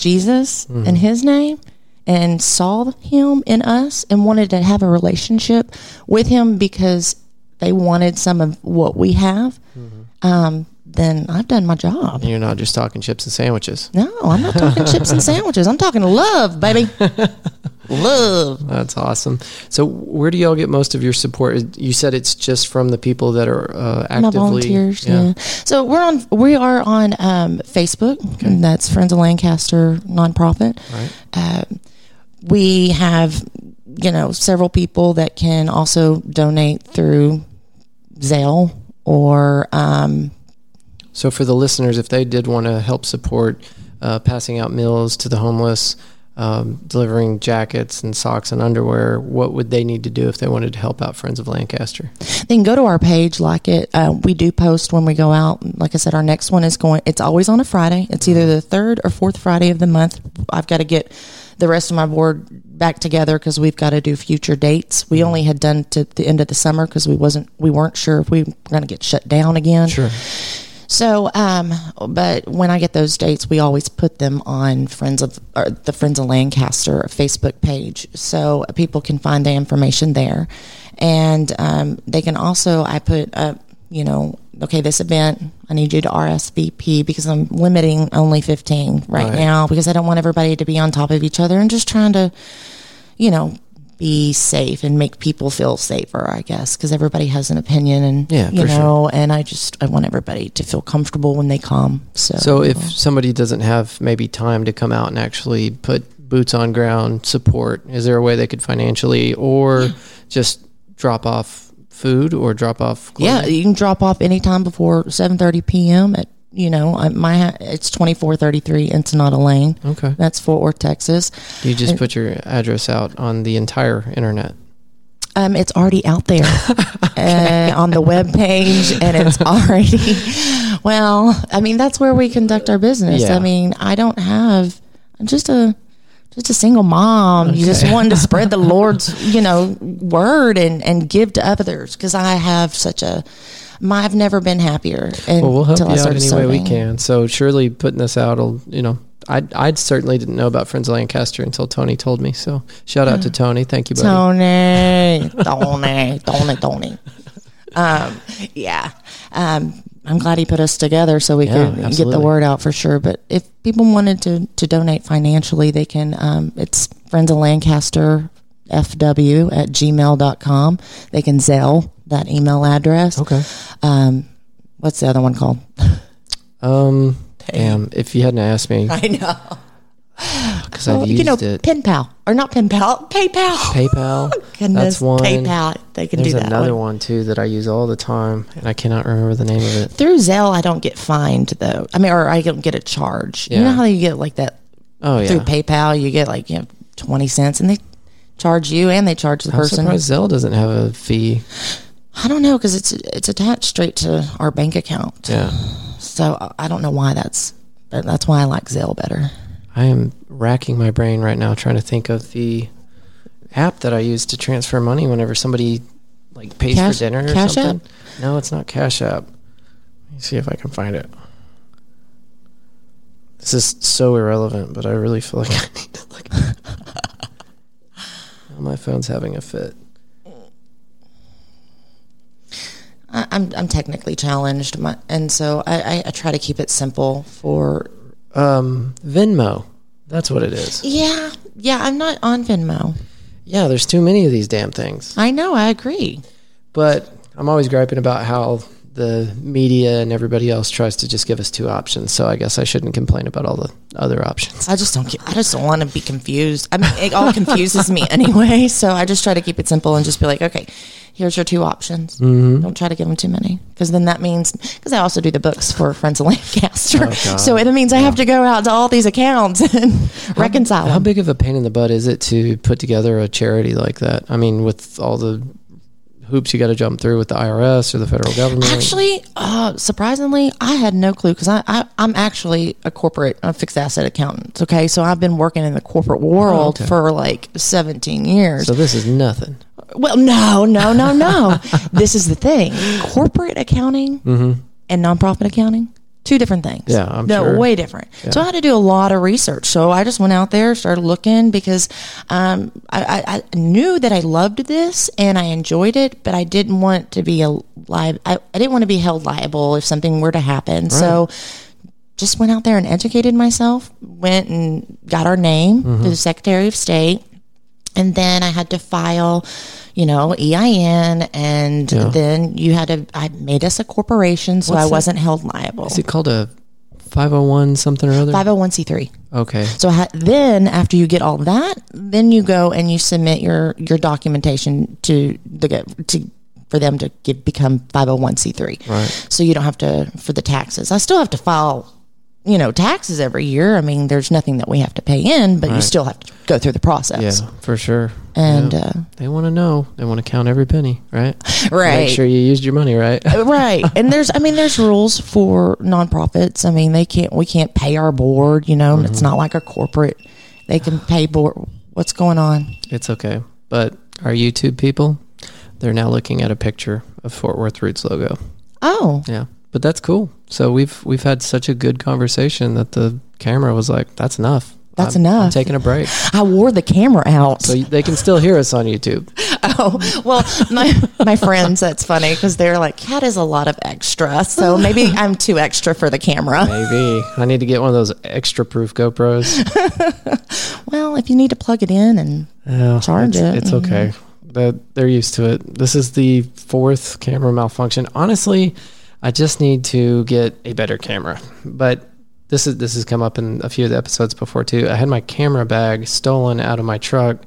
Jesus Mm-hmm. and his name and saw him in us and wanted to have a relationship with him because they wanted some of what we have, Mm-hmm. um, then I've done my job. And you're not just talking chips and sandwiches. No, I'm not talking chips and sandwiches. I'm talking love, baby. love. That's awesome. So, where do y'all get most of your support? You said it's just from the people that are uh, my actively. volunteers. Yeah. So we're on. We are on um, Facebook. And that's Friends of Lancaster nonprofit. Right. Uh, we have, you know, several people that can also donate through Zelle or um, So, for the listeners, if they did want to help support uh, passing out meals to the homeless, um, delivering jackets and socks and underwear, what would they need to do if they wanted to help out Friends of Lancaster? they can go to our page, like it. Uh, we do post when we go out. Like I said, our next one is going. It's always on a Friday. It's either the third or fourth Friday of the month. I've got to get the rest of my board back together because we've got to do future dates. We only had done to the end of the summer because we wasn't we weren't sure if we were going to get shut down again. So, um, but when I get those dates, we always put them on Friends of or the Friends of Lancaster Facebook page, so people can find the information there, and um, they can also I put up, you know, okay, this event I need you to RSVP because I'm limiting only 15 right, Right. now because I don't want everybody to be on top of each other and just trying to, you know. Be safe and make people feel safer, I guess, because everybody has an opinion, and Yeah, you for sure. know, and I just I want everybody to feel comfortable when they come. So, So, if somebody doesn't have maybe time to come out and actually put boots on ground support, is there a way they could financially or just drop off food or drop off yeah, you can drop off anytime before seven thirty p.m. at you know I- my it's twenty four thirty three Ensenada Lane. Okay. That's Fort Worth, Texas. You just put your address out on the entire internet. Um, it's already out there uh, on the web page, and it's already well. I mean, that's where we conduct our business. Yeah. I mean, I don't have I'm just a just a single mom. You just wanting to spread the Lord's, you know, word and and give to others because I have such a. My, I've never been happier. And Well, we'll help you I out any way we can. So surely putting this out will, you know, I I certainly didn't know about Friends of Lancaster until Tony told me. So shout out to Tony. Thank you, buddy. Tony, Tony, Tony, Tony. Um, yeah. Um, I'm glad he put us together so we Yeah, could get the word out for sure. But if people wanted to, to donate financially, they can, um, it's Friends of Lancaster FW at gmail.com. They can Zelle that email address. Okay. Um, what's the other one called? Um. Damn. If you hadn't asked me, I know. because I've Well, used you know, it. pen pal or not pen pal, PayPal. PayPal. Goodness, That's one. PayPal. They can There's do that. another one. one too that I use all the time, and I cannot remember the name of it. Through Zelle, I don't get fined though. I mean, or I don't get a charge. You know how you get like that Oh yeah. through PayPal? You get like you know twenty cents, and they charge you and they charge the I'm person. surprised Zelle doesn't have a fee. I don't know because it's it's attached straight to our bank account. Yeah. So I- don't know why that's. But that's why I like Zelle better. I am racking my brain right now trying to think of the app that I use to transfer money whenever somebody like pays Cash- for dinner or Cash something. No, it's not Cash App. Let me see if I can find it. This is so irrelevant, but I really feel like I need to look. My phone's having a fit. I, I'm I'm technically challenged, my, and so I, I, I try to keep it simple for. Um, Venmo. That's what it is. Yeah, yeah. I'm not on Venmo. Yeah, there's too many of these damn things. I know. I agree. But I'm always griping about how the media and everybody else tries to just give us two options. So I guess I shouldn't complain about all the other options. I just don't. I just don't want to be confused. I mean, it all confuses me anyway. So I just try to keep it simple and just be like, okay, here's your two options. Mm-hmm. Don't try to give them too many because then that means because I also do the books for Friends of Lancaster. Oh, so it means I have to go out to all these accounts and reconcile How big of a pain in the butt is it to put together a charity like that? I mean, with all the hoops you got to jump through with the IRS or the federal government. Actually, uh, surprisingly, I had no clue because I, I I'm actually a corporate a fixed asset accountant. Okay, so I've been working in the corporate world okay. for like 17 years. so this is nothing. Well, no, no, no, no. this is the thing: corporate accounting and nonprofit accounting, two different things. Yeah, I'm no, sure. way different. So I had to do a lot of research. So I just went out there, started looking because um, I, I, I knew that I loved this and I enjoyed it, but I didn't want to be a li- I, I didn't want to be held liable if something were to happen. So just went out there and educated myself. Went and got our name Mm-hmm. to the Secretary of State and then I had to file, you know, EIN, and then you had to. I made us a corporation, so What's I that? wasn't held liable. Is it called a 501 something or other? Five hundred one c three. okay. So I had, then, after you get all that, then you go and you submit your your documentation to the to for them to get become five hundred one c three. Right. So you don't have to for the taxes. I still have to file. You know, taxes every year. I mean, there's nothing that we have to pay in, but you still have to go through the process. Yeah, for sure. And Yeah. uh, they want to know. They want to count every penny, right? right, Make sure you used your money right. right and there's i mean there's rules for nonprofits i mean they can't we can't pay our board you know it's not like a corporate they can pay board what's going on It's okay. But our YouTube people, they're now looking at a picture of Fort Worth Roots logo. oh Yeah. But that's cool. So we've we've had such a good conversation that the camera was like, "That's enough. That's I'm, I'm enough." taking a break." i wore the camera out So they can still hear us on YouTube. oh well my my friends that's funny because they're like Kat is a lot of extra so maybe i'm too extra for the camera Maybe I need to get one of those extra proof GoPros. well if you need to plug it in and oh, Yeah, Charge it's, it. It's mm-hmm. okay. That they're used to it. This is the fourth camera malfunction. Honestly, I just need to get a better camera. But this is this has come up in a few of the episodes before too. I had my camera bag stolen out of my truck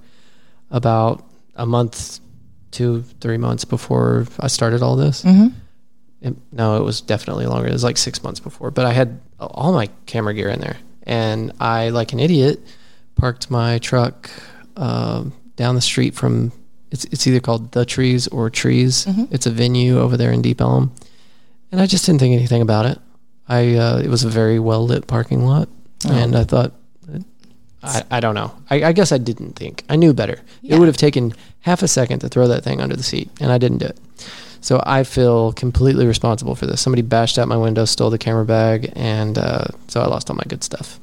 about a month, two, three months before I started all this. Mm-hmm. It- no, it was definitely longer. It was like six months before. But I had all my camera gear in there, and I, like an idiot, parked my truck um, down the street from. It's it's either called the Trees or Trees. It's a venue over there in Deep Ellum, and I just didn't think anything about it. I uh, it was a very well lit parking lot, and I thought I, I don't know. I, I guess I didn't think. I knew better. Yeah. It would have taken half a second to throw that thing under the seat, and I didn't do it. So I feel completely responsible for this. Somebody bashed out my window, stole the camera bag, and uh, so I lost all my good stuff.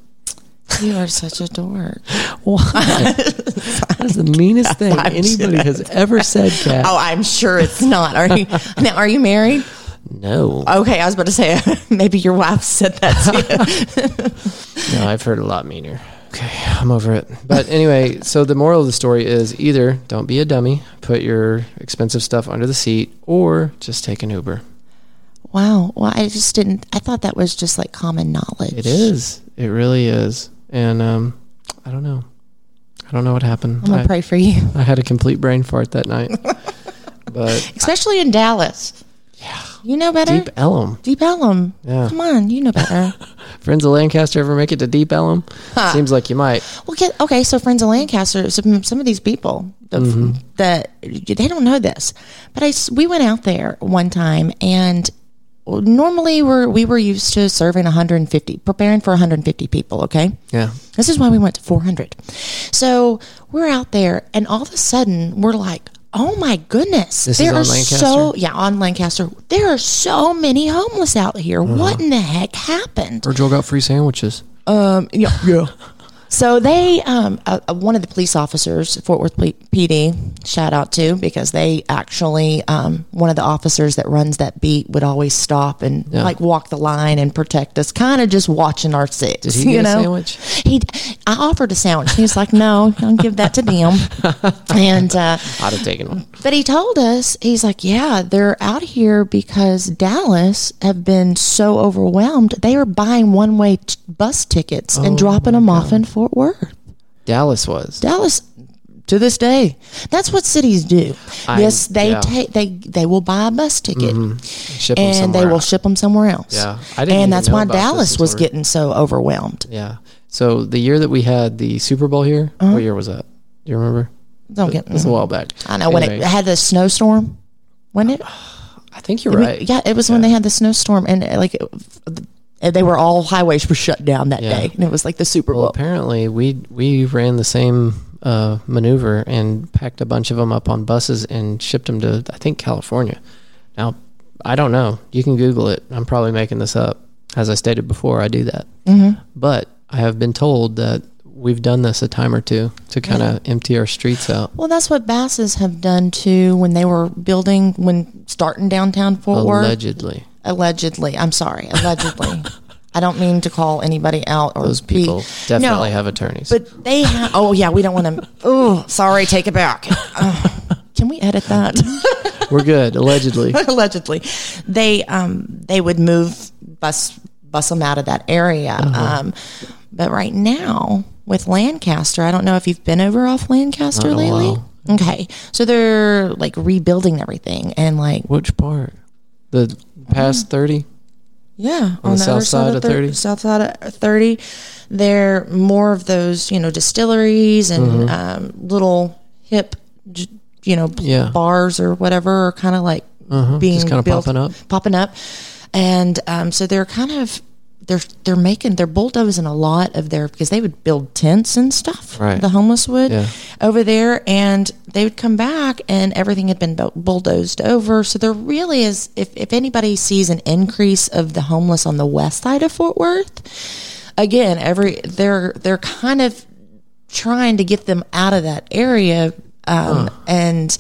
You are such a dork. Why? that is the meanest thing I'm anybody has ever said, Kat. Oh, I'm sure it's not. Are you now? Are you married? No, Okay, I was about to say maybe your wife said that to you. no, I've heard a lot meaner. Okay, I'm over it. But anyway, so the moral of the story is either don't be a dummy, put your expensive stuff under the seat, or just take an Uber. wow. Well, I just didn't. I thought that was just like common knowledge. It is. It really is. And um, I don't know. I don't know what happened. I'm gonna I, pray for you, I had a complete brain fart that night. but especially in Dallas. Yeah, you know better. Deep Ellum. Deep Ellum. Yeah. Come on, you know better. Friends of Lancaster ever make it to Deep Ellum? Seems like you might. well, get, okay. So, friends of Lancaster, some, some of these people the, Mm-hmm. that they don't know this, but I we went out there one time and normally we're we were used to serving 150, preparing for 150 people. Okay. Yeah. This is why we went to 400. So we're out there, and all of a sudden, we're like, oh my goodness. This is there on are Lancaster? so, yeah, on Lancaster. There are so many homeless out here. Uh-huh. What in the heck happened? Virgil got free sandwiches. Um, yeah, yeah. So they, um, uh, uh, one of the police officers, Fort Worth P- PD, shout out to because they actually, um, one of the officers that runs that beat would always stop and Yeah. like walk the line and protect us, kind of just watching our six. Did he you get a know? sandwich? He, I offered a sandwich. He was like, "No, don't give that to them." and uh, I'd have taken one. but he told us, he's like, "Yeah, they're out here because Dallas have been so overwhelmed. They are buying one-way t- bus tickets and dropping them off in Fort Worth." Dallas was. Dallas to this day. That's what cities do. I- yes, they yeah. take they they will buy a bus ticket 'em and they will else. ship them somewhere else. Yeah. I didn't and that's why Dallas was getting so overwhelmed. Yeah. So the year that we had the Super Bowl here, Uh-huh. what year was that? Do you remember? Don't get It was a while back. I know when it had the snowstorm. When it I think you're right. Yeah, it was when they had the snowstorm, and like uh, they were all highways were shut down that Yeah. day, and it was like the Super Well, Bowl. apparently we we ran the same uh, maneuver and packed a bunch of them up on buses and shipped them to I think California. Now I don't know. You can Google it. I'm probably making this up. As I stated before, I do that. Mm-hmm. But I have been told that we've done this a time or two to kind of empty our streets out. Well, that's what Basses have done too when they were building when starting downtown Fort Worth. Allegedly, Allegedly, I'm sorry, allegedly. I don't mean to call anybody out or those be- people definitely No, have attorneys. But they have. Oh yeah, we don't want to. Oh, sorry, take it back. Can we edit that? We're good. Allegedly, allegedly they um they would move bus bus them out of that area Uh-huh. um but right now with lancaster i don't know if you've been over off lancaster Not in a lately while. okay so they're like rebuilding everything and like which part? The past thirty. yeah On the south other side of thir- 30? south side of 30 they're more of those you know distilleries and Mm-hmm. um, little hip you know Yeah. bars or whatever are kind of like being kinda popping up. popping up and um, so they're kind of they're they're making they're bulldozing a lot of their because they would build tents and stuff Right. the homeless would Yeah. over there and they would come back and everything had been bulldozed over so there really is if, if anybody sees an increase of the homeless on the west side of fort worth again every they're they're kind of trying to get them out of that area um, and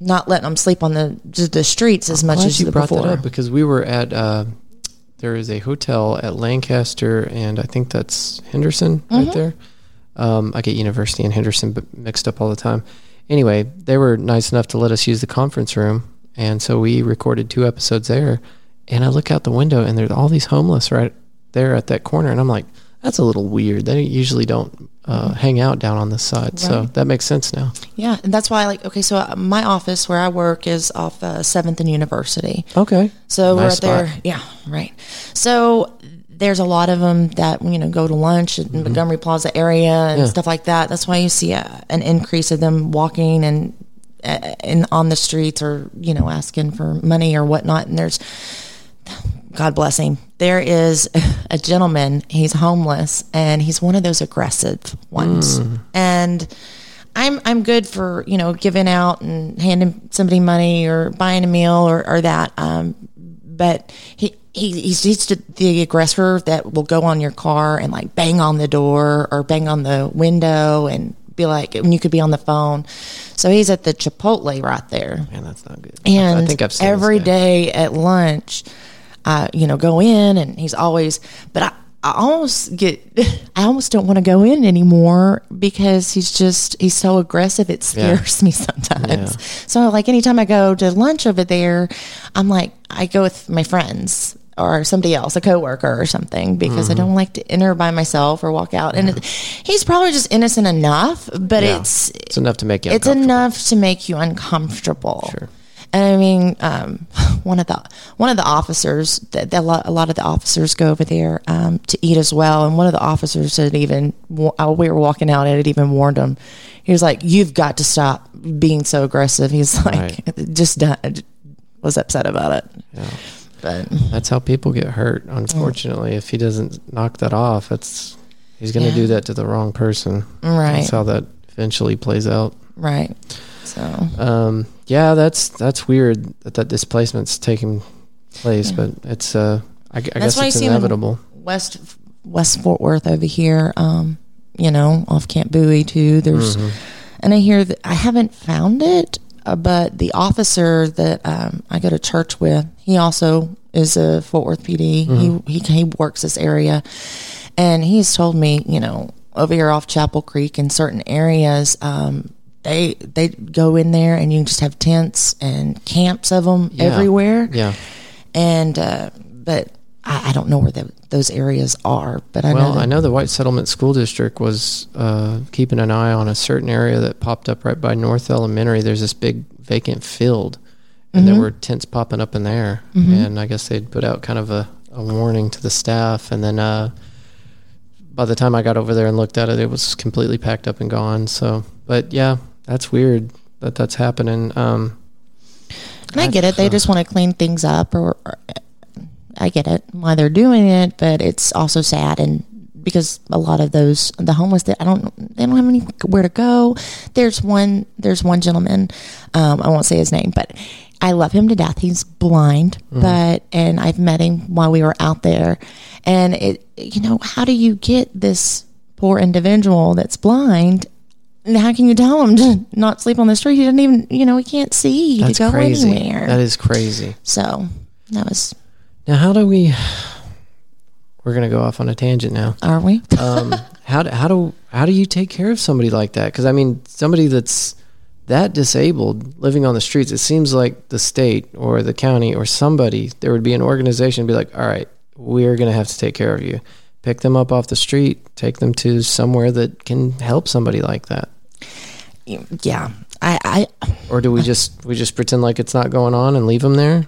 not letting them sleep on the the streets as much as you before. that up because we were at uh, there is a hotel at Lancaster and I think that's Henderson Mm-hmm. right there. Um, I get University and Henderson mixed up all the time. Anyway, they were nice enough to let us use the conference room, and so we recorded two episodes there. And I look out the window and there's all these homeless right there at that corner, and I'm like, that's a little weird. They usually don't uh, hang out down on this side, so that makes sense now. Yeah, and that's why, I like, okay, so uh, my office where I work is off uh, Seventh and University. Okay, So we're Nice right there. Yeah, right. So there's a lot of them that you know go to lunch in Montgomery Plaza area and Mm-hmm. Yeah. stuff like that. That's why you see a, an increase of them walking and uh, in on the streets or you know asking for money or whatnot. And there's God bless him. There is a gentleman. He's homeless, and he's one of those aggressive ones. And I'm I'm good for you know giving out and handing somebody money or buying a meal or, or that. Um, but he. He, he's just the aggressor that will go on your car and like bang on the door or bang on the window and be like when you could be on the phone. So he's at the Chipotle right there. Man, that's not good. And I think I've seen every day at lunch, I you know go in and he's always. But I, I almost get I almost don't want to go in anymore because he's just he's so aggressive. It scares me sometimes. So like anytime I go to lunch over there, I'm like I go with my friends. Or somebody else, a coworker or something, because Mm-hmm. I don't like to enter by myself or walk out. And it, he's probably just innocent enough, but Yeah. it's It's enough to make you. it's enough to make you uncomfortable. Sure. And I mean, um, one of the one of the officers, that a lot, a lot of the officers go over there um, to eat as well. And one of the officers had even, wa- uh, we were walking out, and it even warned him. He was like, "You've got to stop being so aggressive." He's like, just done, was upset about it. Yeah. But That's how people get hurt. Unfortunately, if he doesn't knock that off, it's he's going to Yeah. do that to the wrong person. right, That's how that eventually plays out. right. So Um, yeah, that's that's weird that that displacement's taking place, but it's uh, I, I guess it's you see him- inevitable. West West Fort Worth over here, um, you know, off Camp Bowie too. There's, and I hear that I haven't found it, uh, but the officer that um, I go to church with, he also is a Fort Worth PD. He, he he works this area, and he's told me, you know, over here off Chapel Creek in certain areas. Um, they they go in there and you can just have tents and camps of them Yeah. everywhere Yeah. and uh, but I, I don't know where the, those areas are. But I Well, know, that, I know the White Settlement School District was uh, keeping an eye on a certain area that popped up right by North Elementary. There's this big vacant field, and Mm-hmm. there were tents popping up in there. And I guess they'd put out kind of a, a warning to the staff. And then uh, by the time I got over there and looked at it, it was completely packed up and gone. So, but yeah, that's weird that that's happening. Um, and I get it. They just want to clean things up, or, or I get it why they're doing it. But it's also sad and. Because a lot of those the homeless, that I don't, they don't have anywhere to go. There's one, there's one gentleman, um, I won't say his name, but I love him to death. He's blind, but and I've met him while we were out there, and it, you know, how do you get this poor individual that's blind how can you tell him to not sleep on the street? He doesn't even, you know, he can't see that's to go crazy. anywhere. That is crazy. so that was, Now, how do we? We're gonna go off on a tangent now. are we? um, how do, how do how do you take care of somebody like that? Because I mean, somebody that's that disabled living on the streets. It seems like the state or the county or somebody there would be an organization be like, all right, we're gonna have to take care of you. Pick them up off the street, take them to somewhere that can help somebody like that. Yeah. I, I, Or do we just we just pretend like it's not going on and leave them there?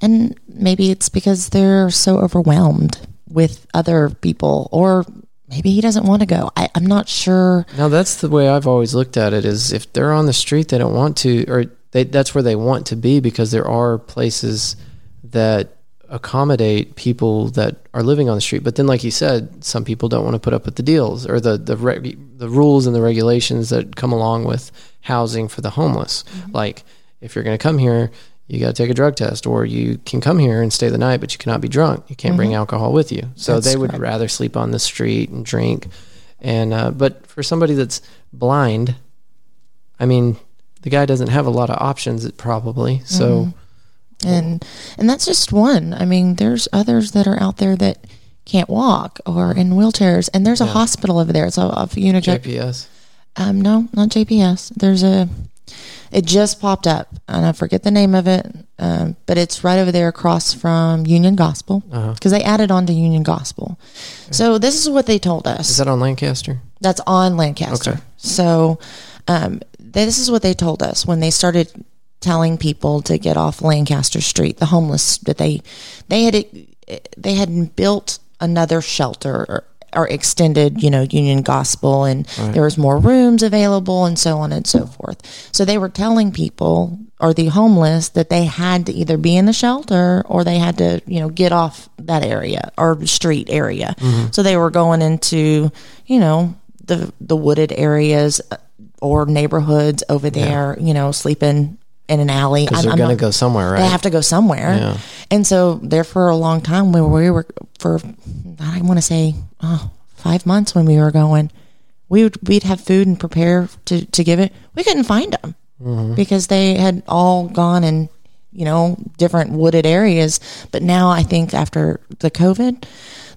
and maybe it's because they're so overwhelmed with other people, or maybe he doesn't want to go. I, I'm not sure. Now that's the way I've always looked at it is if they're on the street they don't want to or they, that's where they want to be because there are places that accommodate people that are living on the street. But then like you said some people don't want to put up with the deals or the the re- the rules and the regulations that come along with housing for the homeless. Mm-hmm. Like if you're going to come here you got to take a drug test or you can come here and stay the night but you cannot be drunk. You can't bring mm-hmm. alcohol with you. So That's they would correct. rather sleep on the street and drink. And uh, but for somebody that's blind i mean the guy doesn't have a lot of options probably. So mm-hmm. And and that's just one. I mean, there's others that are out there that can't walk or in wheelchairs, and there's a hospital over there. It's off of Unico. jps Um, no, not JPS. There's a. It just popped up, and I forget the name of it, um, but it's right over there across from Union Gospel Uh-huh. because they added on to Union Gospel. So this is what they told us. is that on lancaster That's on Lancaster. Okay. So um, this is what they told us when they started telling people to get off Lancaster Street. The homeless that they they had they had built another shelter or extended, you know, Union Gospel, and there was more rooms available, and so on and so forth. So they were telling people or the homeless that they had to either be in the shelter or they had to, you know, get off that area or street area. Mm-hmm. So they were going into, you know, the the wooded areas or neighborhoods over there, you know, sleeping in an alley. Because I'm- they're going to go somewhere, right? they have to go somewhere. Yeah. And so there for a long time we were, we were for I want to say oh, five months when we were going, we would we'd have food and prepare to to give it. We couldn't find them Mm-hmm. because they had all gone in you know different wooded areas. But now I think after the COVID,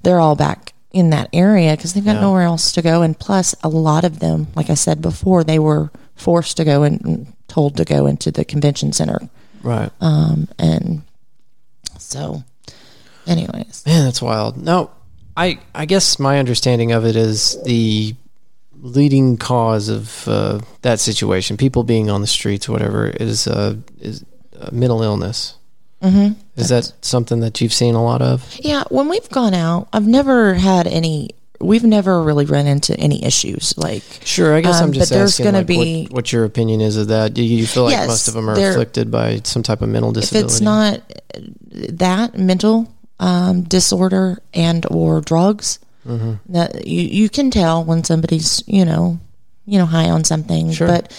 they're all back in that area because they've got nowhere else to go. And plus, a lot of them, like I said before, they were forced to go and told to go into the convention center right. um, and so, anyways, Man, that's wild. No, I I guess my understanding of it is the leading cause of uh, that situation, people being on the streets, or whatever, is uh, is uh, mental illness. Mm-hmm. Is that something that you've seen a lot of? yeah, when we've gone out, I've never had any. We've never really run into any issues like. Sure, I guess Um, I'm just but there's asking gonna like, be- what, what your opinion is of that. Do you feel like Yes, most of them are afflicted by some type of mental disability? If it's not that mental um, disorder and or drugs, Mm-hmm. that you you can tell when somebody's you know you know high on something, Sure. but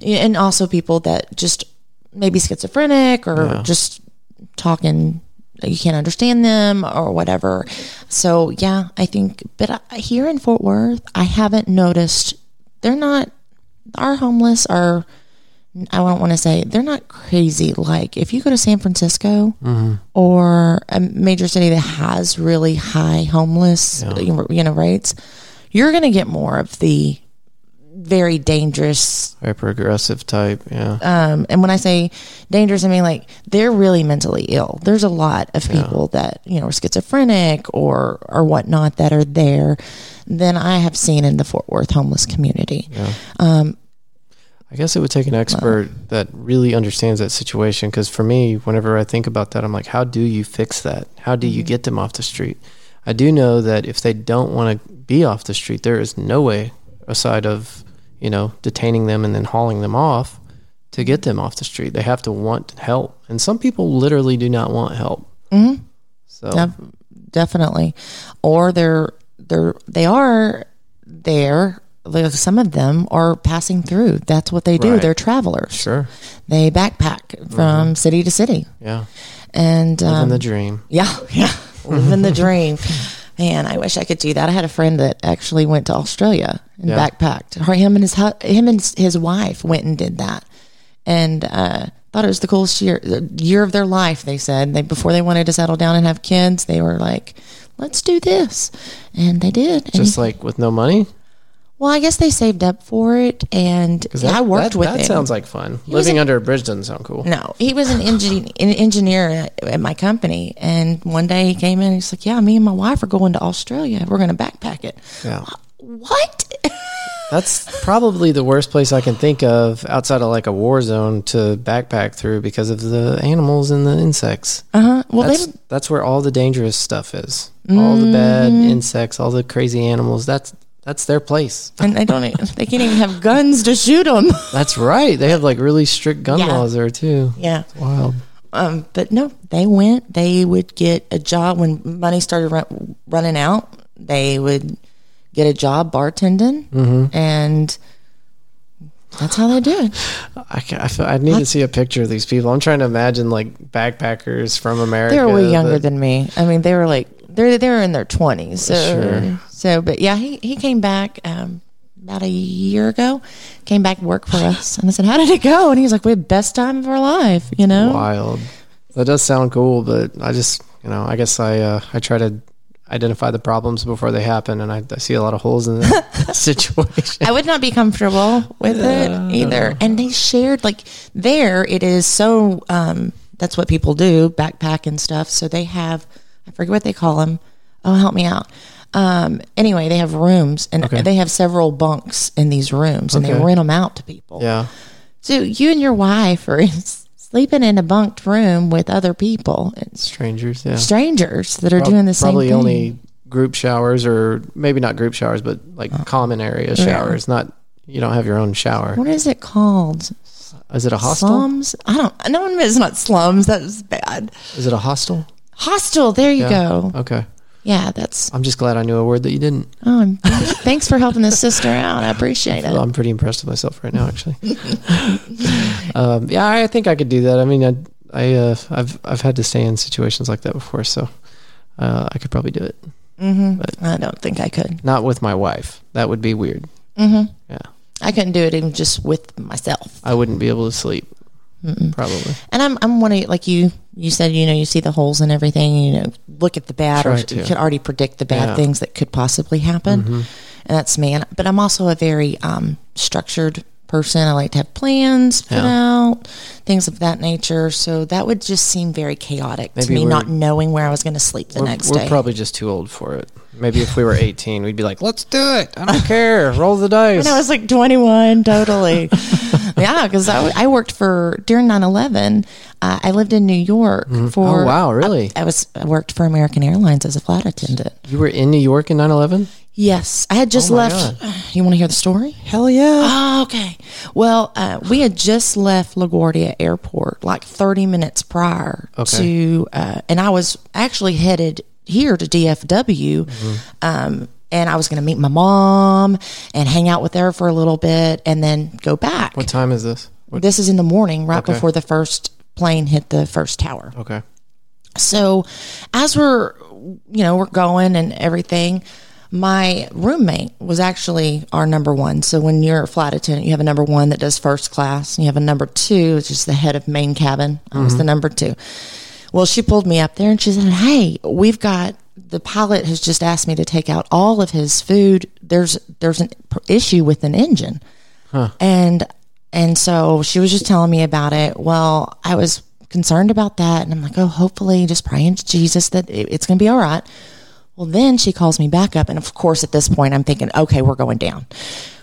and also people that just maybe schizophrenic or Yeah. just talking you can't understand them or whatever. So yeah, I think. But here in Fort Worth, I haven't noticed. They're not. Our homeless are. I don't want to say they're not crazy. Like if you go to San Francisco mm-hmm. or a major city that has really high homeless, you know, you know, rates, you're going to get more of the very dangerous hyper aggressive type? Yeah, um, and when I say dangerous, I mean like they're really mentally ill. There's a lot of people that you know are schizophrenic or or whatnot that are there than I have seen in the Fort Worth homeless community. Um, I guess it would take an expert that really understands that situation. Because for me, whenever I think about that, I'm like, how do you fix that? How do you get them off the street? I do know that if they don't want to be off the street, there is no way aside of you know detaining them and then hauling them off to get them off the street. They have to want help, and some people literally do not want help. Mm-hmm. So Def- definitely, or they're they're they are there. Some of them are passing through. That's what they do. Right. They're travelers. sure, They backpack from city to city, yeah, and living um, the dream. Yeah, yeah. Living the dream. Man, I wish I could do that. I had a friend that actually went to Australia and Yeah. backpacked. Her- Him and his him and his wife went and did that, and uh, thought it was the coolest year year of their life. They said they before they wanted to settle down and have kids, they were like, "Let's do this," and they did. Just he- like with no money. Well, I guess they saved up for it, and 'Cause I worked that, with That him. sounds like fun. was Living under a bridge doesn't sound cool. No, he was an, engi- an engineer at, my company, and one day he came in. and He's like, "Yeah, me and my wife are going to Australia. We're going to backpack it." Yeah. What? That's probably the worst place I can think of outside of like a war zone to backpack through because of the animals and the insects. Uh huh. Well, That's, that's where all the dangerous stuff is. All the bad Mm-hmm. insects, all the crazy animals. That's that's their place. and they don't. Even, they can't even have guns to shoot them. That's right. They have like really strict gun Yeah. laws there too. yeah. Wild. Um. But no, they went. They would get a job when money started run, running out. They would get a job bartending, Mm-hmm. and that's how they do it. I, I, feel- I need to see a picture of these people. I'm trying to imagine like backpackers from America. They were way younger that- than me. I mean, they were like they're they were in their twenties. So Sure. So, but yeah, he he came back um, about a year ago. Came back to work for us, and I said, "How did it go?" And he was like, "We had best time of our life." You know, wild. That does sound cool, but I just, you know, I guess I uh, I try to identify the problems before they happen, and I, I see a lot of holes in the situation. I would not be comfortable with it either. And they shared like there it is so um that's what people do, backpack and stuff. So they have I forget what they call them. Oh, help me out. Um anyway, they have rooms and Okay. they have several bunks in these rooms and they rent them out to people. Yeah, So you and your wife are sleeping in a bunked room with other people, and strangers. Yeah, strangers that are Prob- doing the same thing. Probably only group showers or maybe not group showers, but like common area showers. Not you don't have your own shower. What is it called? Is it a hostel? Slums? I don't. No, it's not slums. That's bad. Is it a hostel? Hostel. There you go. Okay. Yeah, that's. I'm just glad I knew a word that you didn't. Oh, thanks for helping this sister out. I appreciate it. I'm pretty impressed with myself right now, actually. um, yeah, I think I could do that. I mean, I, I uh, I've I've had to stay in situations like that before, so uh, I could probably do it. I don't think I could. Not with my wife. That would be weird. Mm-hmm. Yeah, I couldn't do it even just with myself. I wouldn't be able to sleep. Probably. And I'm I'm one of like you you said you know you see the holes and everything you know look at the bad or Try you to. could already predict the bad Yeah. Mm-hmm. things that could possibly happen and that's me and, but I'm also a very um, structured person I like to have plans put Yeah. out things of that nature so that would just seem very chaotic to me not knowing where I was going to sleep the We're, next we're day probably just too old for it. Maybe if we were 18, we'd be like, "Let's do it. I don't care. Roll the dice." And I was like 21, totally. yeah, because I, I worked for during 9 11. Uh, I lived in New York for. Oh, wow, really? I, I was I worked for American Airlines as a flight attendant. you were in New York in 9/11. Yes, I had just Oh, left. You want to hear the story? Hell yeah! Oh, okay. Well, uh, we had just left LaGuardia Airport like 30 minutes prior Okay. to, uh, and I was actually headed here to DFW. Mm-hmm. Um, and I was going to meet my mom and hang out with her for a little bit and then go back. What time is this? What, This is in the morning, right Okay. before the first plane hit the first tower. okay. So as we're, you know, we're going and everything, my roommate was actually our number one. So when you're a flight attendant, you have a number one that does first class, and you have a number two, which is the head of main cabin. I was the number two. Well, she pulled me up there and she said, "Hey, we've got the pilot has just asked me to take out all of his food. There's there's an issue with an engine." And and so she was just telling me about it. Well, I was concerned about that, and I'm like, oh, hopefully, just praying to Jesus that it- it's going to be all right. Well, then she calls me back up, and of course, at this point, I'm thinking, okay, we're going down.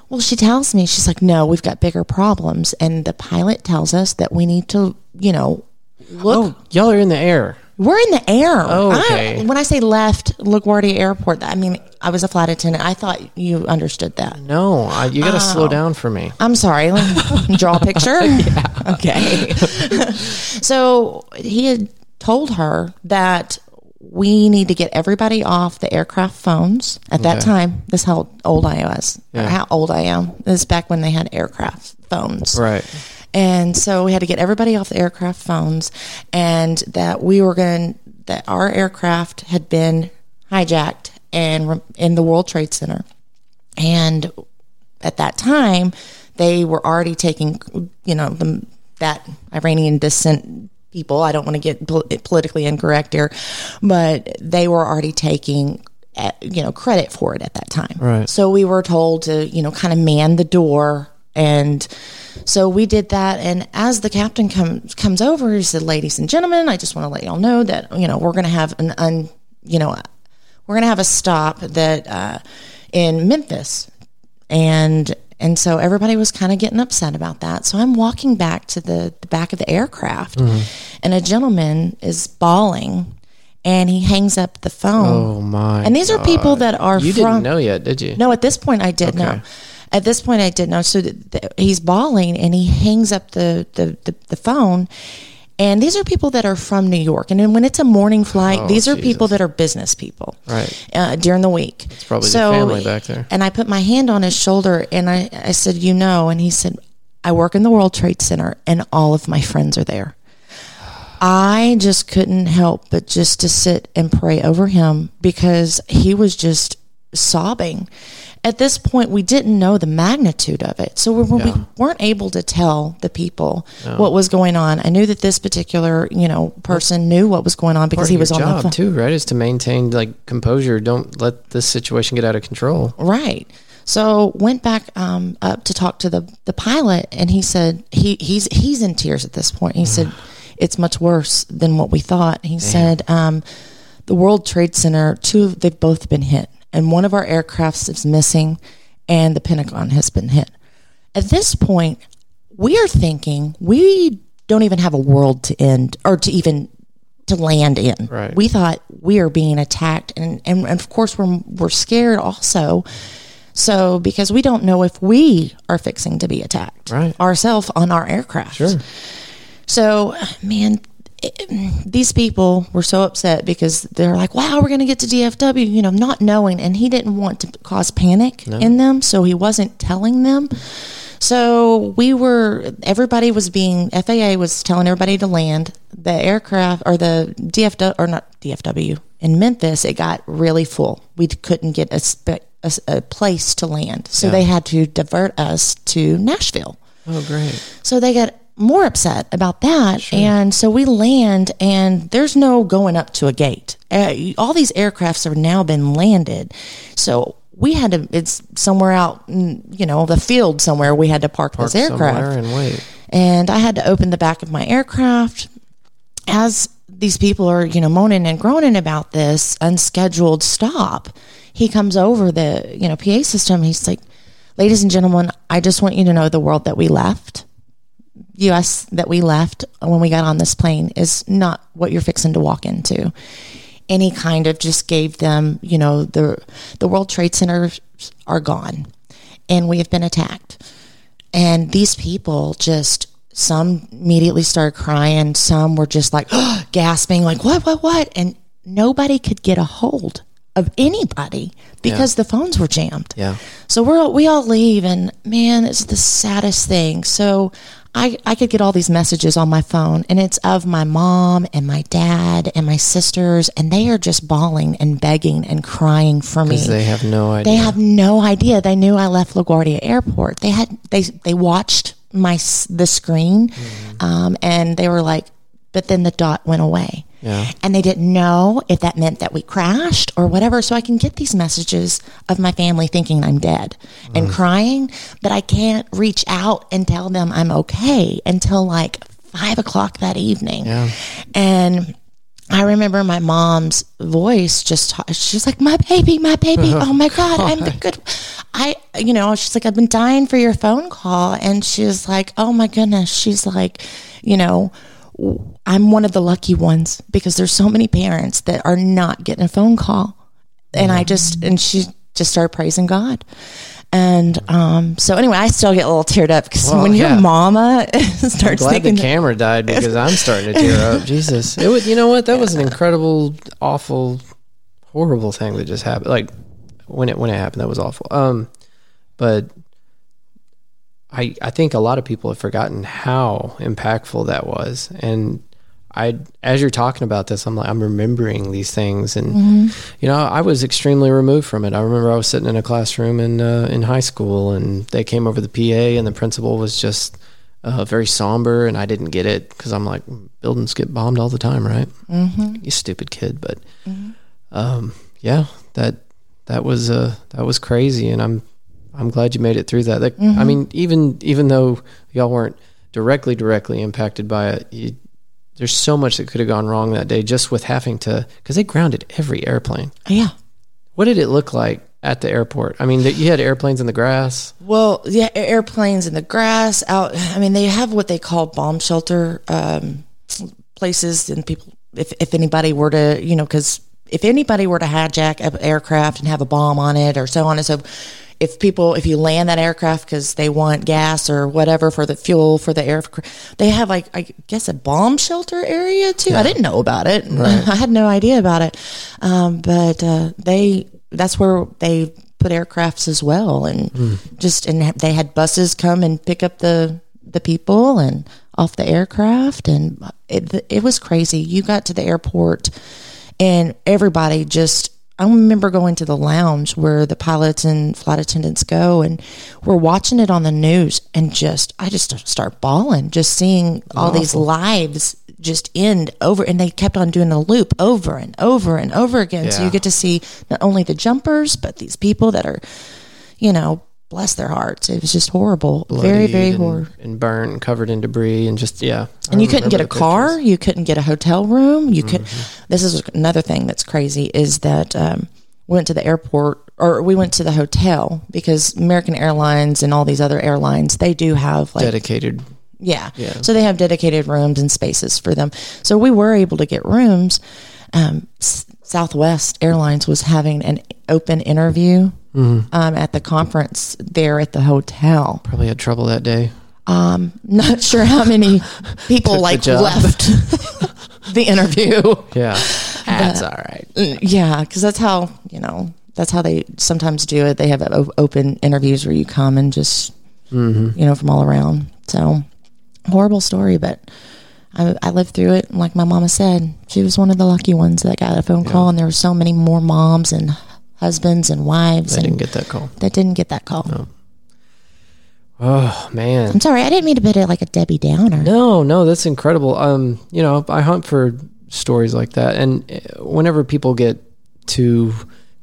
Well, she tells me, she's like, no, we've got bigger problems, and the pilot tells us that we need to, you know, look. Oh, y'all are in the air. We're in the air. Oh, I- okay. when I say left LaGuardia Airport, I mean I was a flight attendant. I thought you understood that. No, I, you got to oh. slow down for me. I'm sorry. Let me draw a picture. Okay. so he had told her that we need to get everybody off the aircraft phones. At that Okay. time, this is how old I was. Yeah. How old I am. This is back when they had aircraft phones. Right. And so we had to get everybody off the aircraft phones, and that we were going that our aircraft had been hijacked and in the World Trade Center, and at that time they were already taking, you know, the, that Iranian descent people. I don't want to get pol- politically incorrect here, but they were already taking. uh, You know, credit for it at that time. Right. So we were told to, you know, kind of man the door and so we did that. And as the captain comes comes over, he said, "Ladies and gentlemen, I just want to let y'all know that you know we're going to have an un, you know, we're going to have a stop that uh, in Memphis." And and so everybody was kind of getting upset about that. So I'm walking back to the, the back of the aircraft, and a gentleman is bawling, and he hangs up the phone. Oh my. and these are people that are you from didn't know yet, did you? no, at this point I did know. At this point I didn't know. So th- th- he's bawling and he hangs up the, the, the, the phone. And these are people that are from New York. And then when it's a morning flight, Oh, these are Jesus. people that are business people Right. uh, during the week. It's probably the family back there. And I put my hand on his shoulder and I, I said, You know, and he said, I work in the World Trade Center and all of my friends are there. I just couldn't help but just to sit and pray over him because he was just sobbing. At this point, we didn't know the magnitude of it. So we, we weren't able to tell the people what was going on. I knew that this particular, you know, person knew what was going on because he was on job the phone. too, right? Is to maintain like composure. Don't let this situation get out of control. Right. So went back um, up to talk to the, the pilot, and he said he he's he's in tears at this point. He said it's much worse than what we thought. He said um, the World Trade Center two of- they've both been hit, and one of our aircrafts is missing, and the Pentagon has been hit. At this point, we are thinking we don't even have a world to end or to even to land in. Right. We thought we are being attacked, and, and and of course we're we're scared also. So because we don't know if we are fixing to be attacked Right. ourselves on our aircraft. Sure. So, man, it- these people were so upset because they're like, wow, we're going to get to DFW, you know, not knowing. And he didn't want to cause panic in them. So he wasn't telling them. So we were, everybody was being, FAA was telling everybody to land. The aircraft or the DFW, or not DFW, in Memphis, it got really full. We couldn't get a, spe- a, a place to land. So Yeah. they had to divert us to Nashville. Oh, great. So they got more upset about that. And so we land, and there's no going up to a gate. Uh, all these aircrafts have now been landed. So we had to, it's somewhere out, you know, the field somewhere, we had to park, Park this aircraft. and wait. And I had to open the back of my aircraft as these people are, you know, moaning and groaning about this unscheduled stop. He comes over the, you know, PA system. He's like, ladies and gentlemen, I just want you to know the world that we left, US that we left when we got on this plane is not what you're fixing to walk into. And he kind of just gave them, you know, the the World Trade Centers are gone and we have been attacked. And these people just some immediately started crying, some were just like gasping, like, what, what, what? And nobody could get a hold of anybody because the phones were jammed. Yeah. So we're we all leave, and man, it's the saddest thing. So I I could get all these messages on my phone, and it's of my mom and my dad and my sisters, and they are just bawling and begging and crying for me. They have no idea. They have no idea. They knew I left LaGuardia Airport. They had they they watched my the screen, Mm-hmm. um, and they were like, but then the dot went away. Yeah. And they didn't know if that meant that we crashed or whatever. So I can get these messages of my family thinking I'm dead Mm. and crying, but I can't reach out and tell them I'm okay until like five o'clock that evening. Yeah. And I remember my mom's voice just, she's like, my baby, my baby. Oh my God, I'm the good. I, you know, she's like, I've been dying for your phone call. And she's like, oh my goodness. She's like, you know, I'm one of the lucky ones because there's so many parents that are not getting a phone call. And I just, and she just started praising God. And um, so anyway, I still get a little teared up because Well, when yeah. your mama starts Glad thinking, the camera died because I'm starting to tear up. Jesus, it was. You know what? That was an incredible, awful, horrible thing that just happened. Like when it when it happened, that was awful. Um, but I I think a lot of people have forgotten how impactful that was, and I as you're talking about this, I'm like I'm remembering these things, and you know I was extremely removed from it. I remember I was sitting in a classroom in uh, in high school, and they came over the PA, and the principal was just uh, very somber, and I didn't get it because I'm like buildings get bombed all the time, right? Mm-hmm. You stupid kid, but um, yeah, that that was uh, that was crazy, and I'm I'm glad you made it through that. Like, I mean, even even though y'all weren't directly directly impacted by it, you, there's so much that could have gone wrong that day just with having to because they grounded every airplane. yeah. What did it look like at the airport? I mean, that you had airplanes in the grass. Well, yeah, airplanes in the grass out. I mean, they have what they call bomb shelter um, places, and people, if if anybody were to, you know, because if anybody were to hijack an aircraft and have a bomb on it, or so on and so. If people, if you land that aircraft because they want gas or whatever for the fuel for the aircraft, they have like I guess a bomb shelter area too. I didn't know about it. I had no idea about it, um, but uh, they that's where they put aircrafts as well, and just and they had buses come and pick up the the people and off the aircraft, and it it was crazy. You got to the airport, and everybody just. I remember going to the lounge where the pilots and flight attendants go, and we're watching it on the news, and just I just start bawling, just seeing all these lives just end over, and they kept on doing the loop over and over and over again. So you get to see not only the jumpers, but these people that are, you know, bless their hearts. It was just horrible, very, very bloodied horrible. and, and burnt covered in debris and just yeah. I And you couldn't get a car. pictures. You couldn't get a hotel room. You could. Mm-hmm. This is another thing that's crazy is that um, we went to the airport or we went to the hotel because American Airlines and all these other airlines they do have like dedicated Yeah. Yeah. So they have dedicated rooms and spaces for them. So we were able to get rooms. Um, Southwest Airlines was having an open interview Mm-hmm. um, at the conference there at the hotel. Probably had trouble that day. Um, Not sure how many people like left the interview. Yeah, that's all right. Yeah, because that's how you know that's how they sometimes do it. They have open interviews where you come and just Mm-hmm. you know from all around. So horrible story, but I, I lived through it. And Like my mama said, she was one of the lucky ones that got a phone call, and there were so many more moms and husbands and wives I and didn't get that call. that didn't get that call. Oh man, I'm sorry, I didn't mean to put it like a Debbie Downer. No, no, that's incredible. Um, you know, I hunt for stories like that, and uh, whenever people get to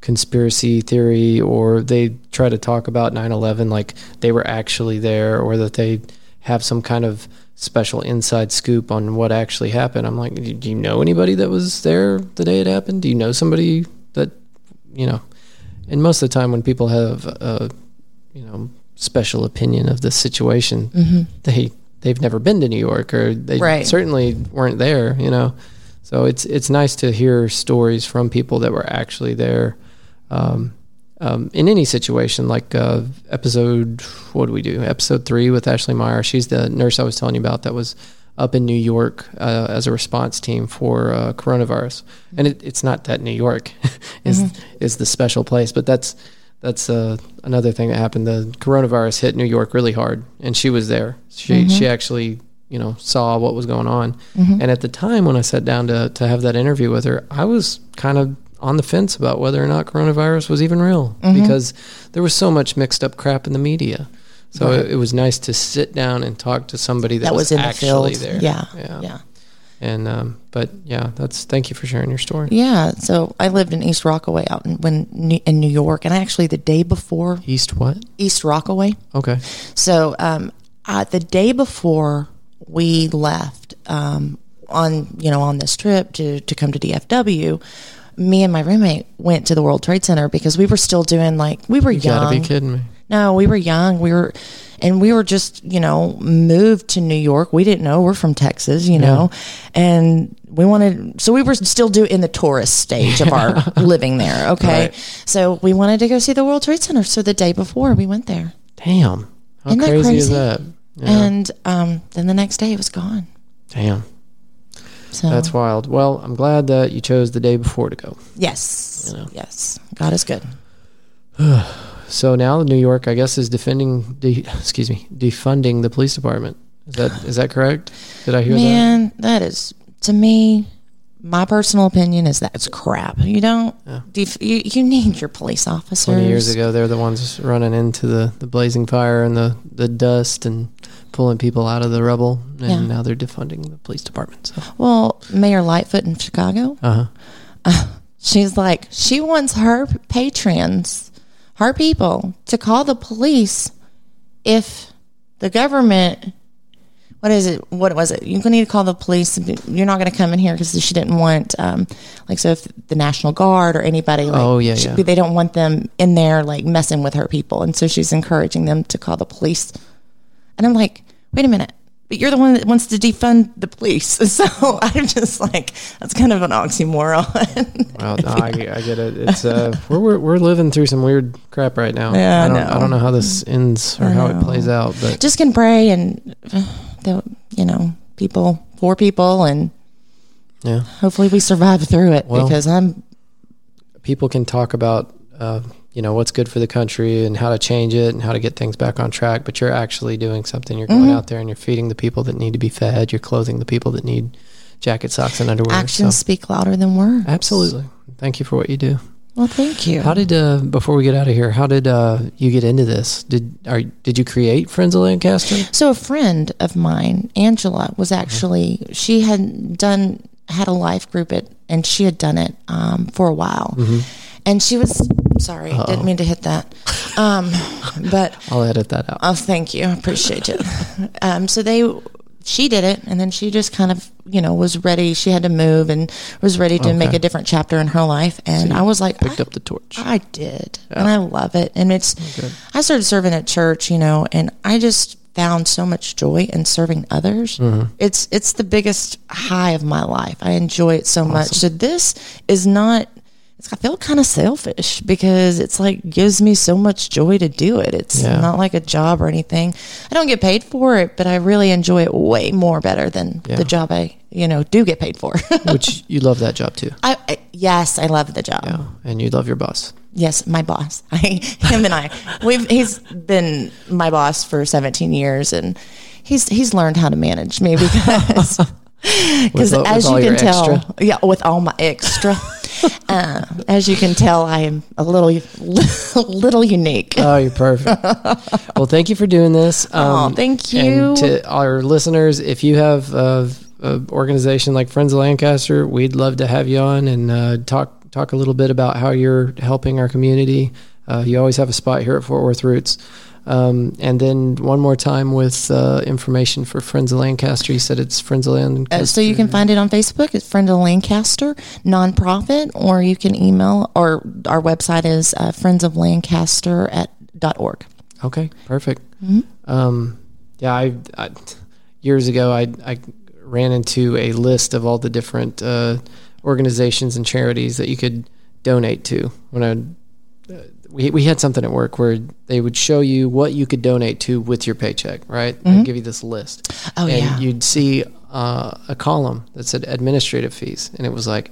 conspiracy theory or they try to talk about 9/11 like they were actually there or that they have some kind of special inside scoop on what actually happened, I'm like, do you know anybody that was there the day it happened? Do you know somebody that, you know? And most of the time, when people have a, you know, special opinion of the situation, they they've never been to New York or they Right. certainly weren't there, you know. So it's it's nice to hear stories from people that were actually there. Um, um, in any situation, like uh, episode, what do we do? Episode three with Ashley Meyer. She's the nurse I was telling you about that was up in New York uh, as a response team for uh, coronavirus. And it, it's not that New York is is the special place, but that's that's uh, another thing that happened. The coronavirus hit New York really hard, and she was there. She she actually you know saw what was going on. And at the time when I sat down to to have that interview with her, I was kind of on the fence about whether or not coronavirus was even real because there was so much mixed up crap in the media. So it, it was nice to sit down and talk to somebody that, that was in actually field. there. Yeah, yeah, yeah. And um, but yeah, that's thank you for sharing your story. Yeah, so I lived in East Rockaway out in when in New York, and actually the day before East what? East Rockaway. Okay. So um, uh, the day before we left um, on you know on this trip to to come to DFW, me and my roommate went to the World Trade Center because we were still doing like we were You young. gotta be kidding me. No, we were young. We were, and we were just, you know, moved to New York. We didn't know we're from Texas, you know, and we wanted, so we were still do in the tourist stage of our living there. Okay. Right. So we wanted to go see the World Trade Center. So the day before we went there Damn. How Isn't that crazy, is that? Yeah. and, um, then the next day it was gone. Damn. So That's wild. Well, I'm glad that you chose the day before to go. yes, You know. yes, God is good. So now New York, I guess, is defending, de- excuse me, defunding the police department. Is that is that correct? Did I hear that? Man, that is to me. My personal opinion is that's crap. You don't. def- you, you need your police officers. Twenty years ago, they're the ones running into the, the blazing fire and the, the dust and pulling people out of the rubble, and Yeah. now they're defunding the police department. So, Well, Mayor Lightfoot in Chicago, uh huh. she's like, she wants her patrons, her people, to call the police if the government. What is it? What was it? You're gonna need to call the police. You're not going to come in here because she didn't want, um, like, so if the National Guard or anybody, like, Oh, yeah, she- yeah. they don't want them in there like messing with her people, and so she's encouraging them to call the police. And I'm like, wait a minute, but you're the one that wants to defund the police. So I'm just like, that's kind of an oxymoron. Well, no, I, I get it. It's uh, we're, we're we're living through some weird crap right now. Yeah, I I don't know. I don't know how this ends or how it plays out, but just can pray and uh, the you know people for people and yeah. hopefully we survive through it Well- because I'm people can talk about uh, you know what's good for the country and how to change it and how to get things back on track but you're actually doing something. You're going out there and you're feeding the people that need to be fed. You're clothing the people that need jacket socks and underwear actions so. speak louder than words. absolutely. Thank you for what you do. Well, thank you. how did uh, before we get out of here how did uh, you get into this? Did are did you create friends of lancaster? So a friend of mine, Angela, was actually she had done had a life group at and she had done it um, for a while, and she was sorry, didn't mean to hit that, um, but i'll edit that out. Oh, thank you, I appreciate it. Um, so they she did it and then she just kind of you know was ready. She had to move and was ready to make a different chapter in her life. And i was like Picked I, up the torch. I did. And i love it. And it's i started serving at church you know and i just found so much joy in serving others. It's it's the biggest high of my life. I enjoy it so much. So this is not it's, I feel kind of selfish because it's like gives me so much joy to do it. It's Yeah. not like a job or anything. I don't get paid for it, but I really enjoy it way more better than Yeah. the job I, you know, do get paid for. Which you love that job too. I, I yes, I love the job. Yeah. And you love your boss. Yes, my boss. I, him and I. We've he's been my boss for 17 years and he's he's learned how to manage me because because as you can tell, extra? yeah, with all my extra, uh, as you can tell, I am a little little unique. Oh, you're perfect. well, thank you for doing this. Um, Aw, thank And you. to our listeners, if you have uh, an organization like Friends of Lancaster, we'd love to have you on and uh, talk talk a little bit about how you're helping our community. Uh, you always have a spot here at Fort Worth Roots. Um, and then one more time with uh, information for Friends of Lancaster. You said it's Friends of Lancaster. Uh, so you can find it on Facebook. It's Friends of Lancaster nonprofit, or you can email. Or our website is uh, Lancaster at dot org. Okay, perfect. Mm-hmm. Um, yeah, I, I years ago I I ran into a list of all the different uh, organizations and charities that you could donate to. When I we we had something at work where they would show you what you could donate to with your paycheck, right? They'd give you this list, Oh, and yeah. you'd see uh, a column that said administrative fees, and it was like.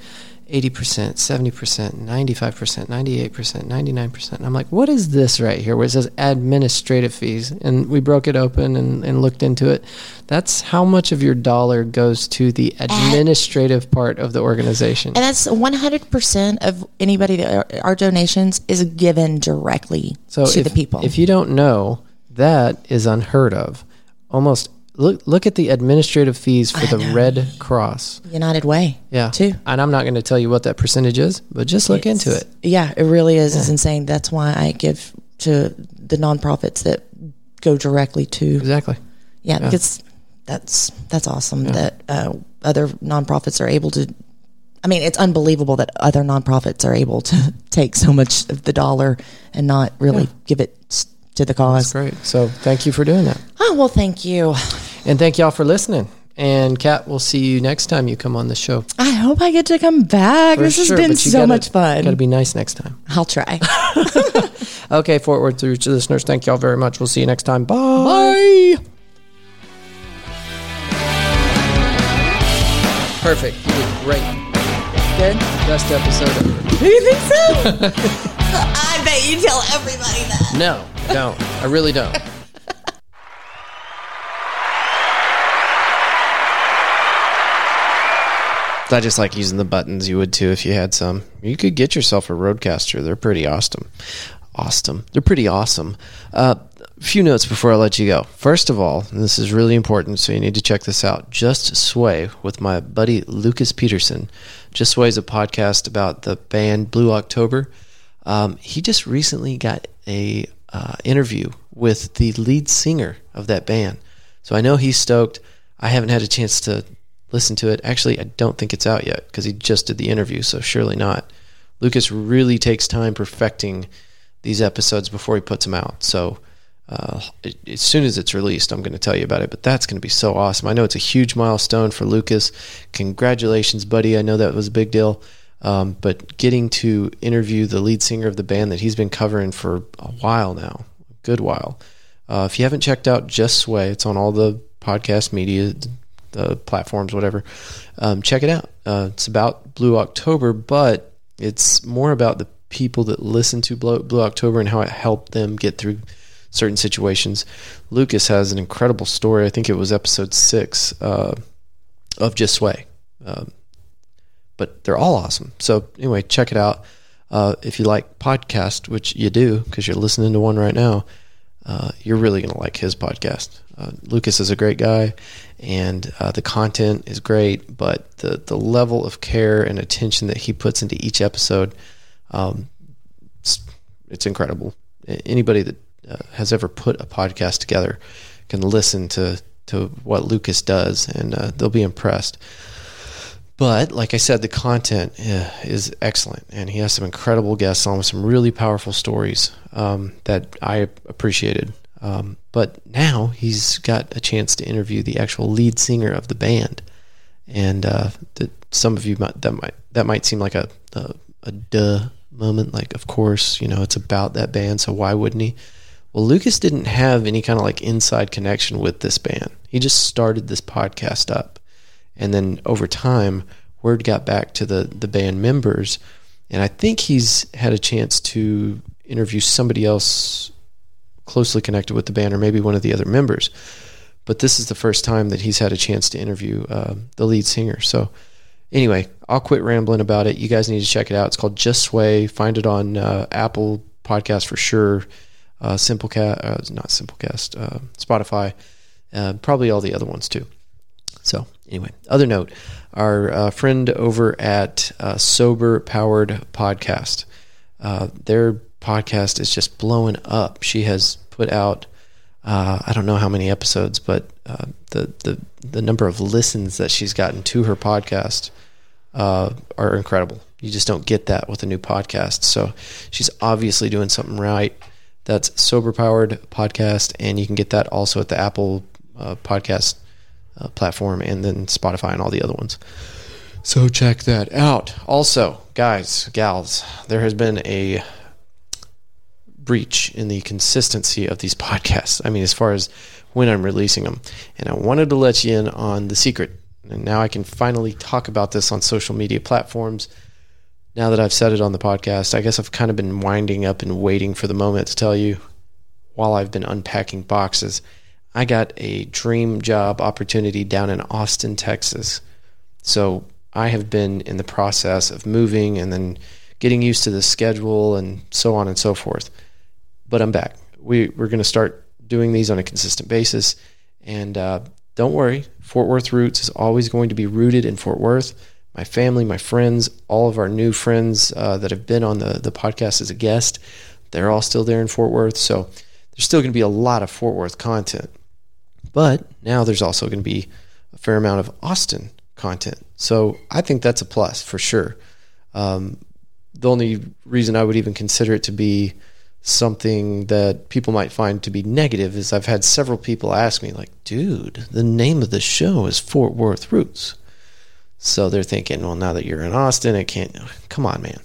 80%, 70%, 95%, 98%, 99%. And I'm like, what is this right here where it says administrative fees? And we broke it open and, and looked into it. That's how much of your dollar goes to the administrative part of the organization. And that's 100% of anybody that our donations is given directly So to if, the people. if you don't know, that is unheard of. Almost look look at the administrative fees for the Red Cross. United Way. Yeah. Too. And I'm not going to tell you what that percentage is, but just look into it. Yeah, it really is. It's insane. That's why I give to the nonprofits that go directly to Exactly. Yeah, because that's that's awesome that uh, other nonprofits are able to. I mean, it's unbelievable that other nonprofits are able to take so much of the dollar and not really give it to the cause. That's great. So thank you for doing that. Oh well, thank you. And thank y'all for listening. And Kat, we'll see you next time you come on the show. I hope I get to come back. For this sure, has been so gotta- much fun. Got to be nice next time. I'll try. Okay, Fort Worth Roots listeners, thank y'all very much. We'll see you next time. Bye. Bye. Perfect. You did great. Good. Best episode ever. Do you think so? I bet you tell everybody that. No, don't. I really don't. I just like using the buttons. You would too if you had some. You could get yourself a RODECaster. They're pretty awesome. Awesome. They're pretty awesome. Uh, a few notes before I let you go. First of all, and this is really important, so you need to check this out. Just Sway with my buddy Lucas Peterson. Just Sway is a podcast about the band Blue October. Um, he just recently got a uh, interview with the lead singer of that band, so I know he's stoked. I haven't had a chance to listen to it. Actually, I don't think it's out yet because he just did the interview, so surely not. Lucas really takes time perfecting these episodes before he puts them out. So uh, as soon as it's released, I'm going to tell you about it. But that's going to be so awesome. I know it's a huge milestone for Lucas. Congratulations, buddy. I know that was a big deal. Um, but getting to interview the lead singer of the band that he's been covering for a while now, a good while. Uh, if you haven't checked out Just Sway, it's on all the podcast media, the platforms, whatever. Um, check it out. Uh, it's about Blue October, but it's more about the people that listen to Blue, Blue October and how it helped them get through certain situations. Lucas has an incredible story. I think it was episode six uh, of Just Sway. Um, but they're all awesome. So anyway, check it out. Uh, if you like podcast, which you do because you're listening to one right now, uh, you're really going to like his podcast. Uh, Lucas is a great guy, and uh, the content is great, but the the level of care and attention that he puts into each episode, um, it's, it's incredible. Anybody that uh, has ever put a podcast together can listen to to what Lucas does, and uh, they'll be impressed. But like I said, the content uh, is excellent, and he has some incredible guests on with some really powerful stories um, that I appreciated. Um, but now he's got a chance to interview the actual lead singer of the band, and uh, some of you might, that might that might seem like a, a a duh moment. Like, of course, you know it's about that band, so why wouldn't he? Well, Lucas didn't have any kind of like inside connection with this band. He just started this podcast up, and then over time, word got back to the the band members, and I think he's had a chance to interview somebody else closely connected with the band, or maybe one of the other members. But this is the first time that he's had a chance to interview uh, the lead singer. So, anyway, I'll quit rambling about it. You guys need to check it out. It's called Just Sway. Find it on uh, Apple Podcast for sure. Uh, Simplecast, uh, not Simplecast, uh, Spotify, uh, probably all the other ones too. So, anyway, other note our uh, friend over at uh, Sober Powered Podcast, their podcast is just blowing up. She has put out, I don't know how many episodes, but the, the, the number of listens that she's gotten to her podcast are incredible. You just don't get that with a new podcast. So she's obviously doing something right. That's Sober Powered Podcast, and you can get that also at the Apple uh, Podcast uh, platform and then Spotify and all the other ones. So check that out. Also, guys, gals, there has been a breach in the consistency of these podcasts. I mean, as far as when I'm releasing them. And I wanted to let you in on the secret. And now I can finally talk about this on social media platforms. Now that I've said it on the podcast, I guess I've kind of been winding up and waiting for the moment to tell you while I've been unpacking boxes. I got a dream job opportunity down in Austin, Texas. So I have been in the process of moving and then getting used to the schedule and so on and so forth. But I'm back. We, we're going to start doing these on a consistent basis. And uh, don't worry, Fort Worth Roots is always going to be rooted in Fort Worth. My family, my friends, all of our new friends uh, that have been on the, the podcast as a guest, they're all still there in Fort Worth. So there's still going to be a lot of Fort Worth content. But now there's also going to be a fair amount of Austin content. So I think that's a plus for sure. Um, the only reason I would even consider it to be something that people might find to be negative is I've had several people ask me, like, dude, the name of the show is Fort Worth Roots. So they're thinking, well, now that you're in Austin, it can't. Come on, man.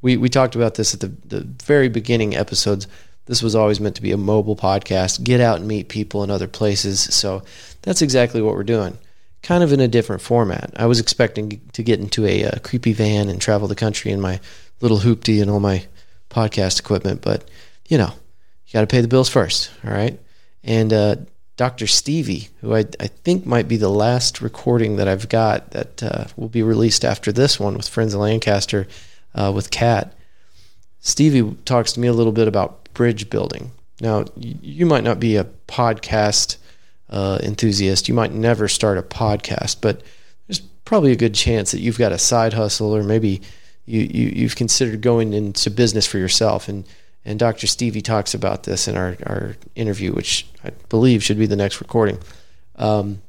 We, we talked about this at the, the very beginning episodes. This was always meant to be a mobile podcast, get out and meet people in other places. So that's exactly what we're doing, kind of in a different format. I was expecting to get into a, a creepy van and travel the country in my little hoopty and all my podcast equipment, but you know, you got to pay the bills first. All right. And uh, Dr. Stevie, who I, I think might be the last recording that I've got that uh, will be released after this one with Friends of Lancaster uh, with Kat. Stevie talks to me a little bit about bridge building. Now, you might not be a podcast uh, enthusiast. You might never start a podcast, but there's probably a good chance that you've got a side hustle or maybe you, you you've considered going into business for yourself and and Dr. Stevie talks about this in our, our interview, which I believe should be the next recording. Um,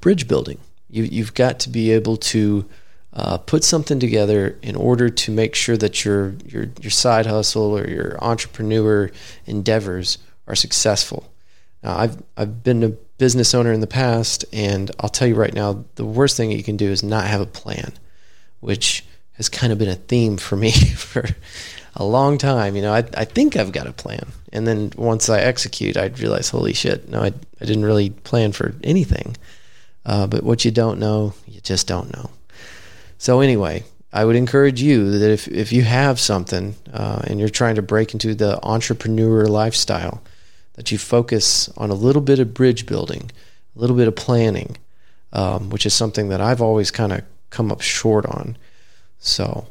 bridge building. You, you've got to be able to uh, put something together in order to make sure that your, your, your side hustle or your entrepreneur endeavors are successful. Now, I've, I've been a business owner in the past, and I'll tell you right now, the worst thing you can do is not have a plan, which has kind of been a theme for me for a long time. You know, I, I think I've got a plan. And then once I execute, I realize, holy shit, no, I, I didn't really plan for anything. Uh, but what you don't know, you just don't know. So, anyway, I would encourage you that if, if you have something uh, and you're trying to break into the entrepreneur lifestyle, that you focus on a little bit of bridge building, a little bit of planning, um, which is something that I've always kind of come up short on. So,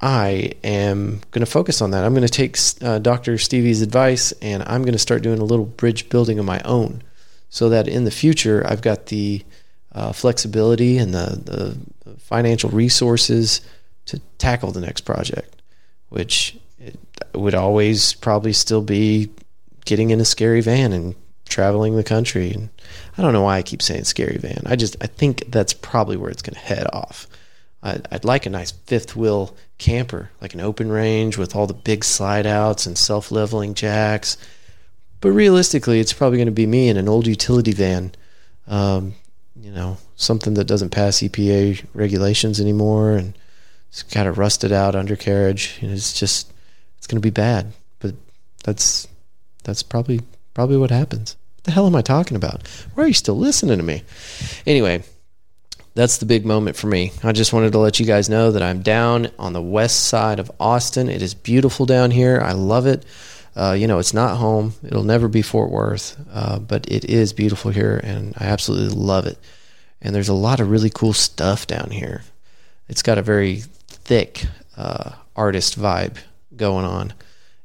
I am going to focus on that. I'm going to take uh, Dr. Stevie's advice and I'm going to start doing a little bridge building of my own so that in the future I've got the uh, flexibility and the, the financial resources to tackle the next project, which would always probably still be getting in a scary van and traveling the country. And I don't know why I keep saying scary van. I just I think that's probably where it's going to head off. I'd, I'd like a nice fifth wheel camper, like an open range with all the big slide outs and self leveling jacks. But realistically, it's probably going to be me in an old utility van. Um, you know, something that doesn't pass EPA regulations anymore, and it's got a rusted out undercarriage. And it's just, it's going to be bad. But that's that's probably probably what happens. What the hell am I talking about? Why are you still listening to me? Anyway, that's the big moment for me. I just wanted to let you guys know that I'm down on the west side of Austin. It is beautiful down here. I love it. Uh, you know, it's not home. It'll never be Fort Worth, uh, but it is beautiful here, and I absolutely love it. And there's a lot of really cool stuff down here. It's got a very thick uh, artist vibe going on,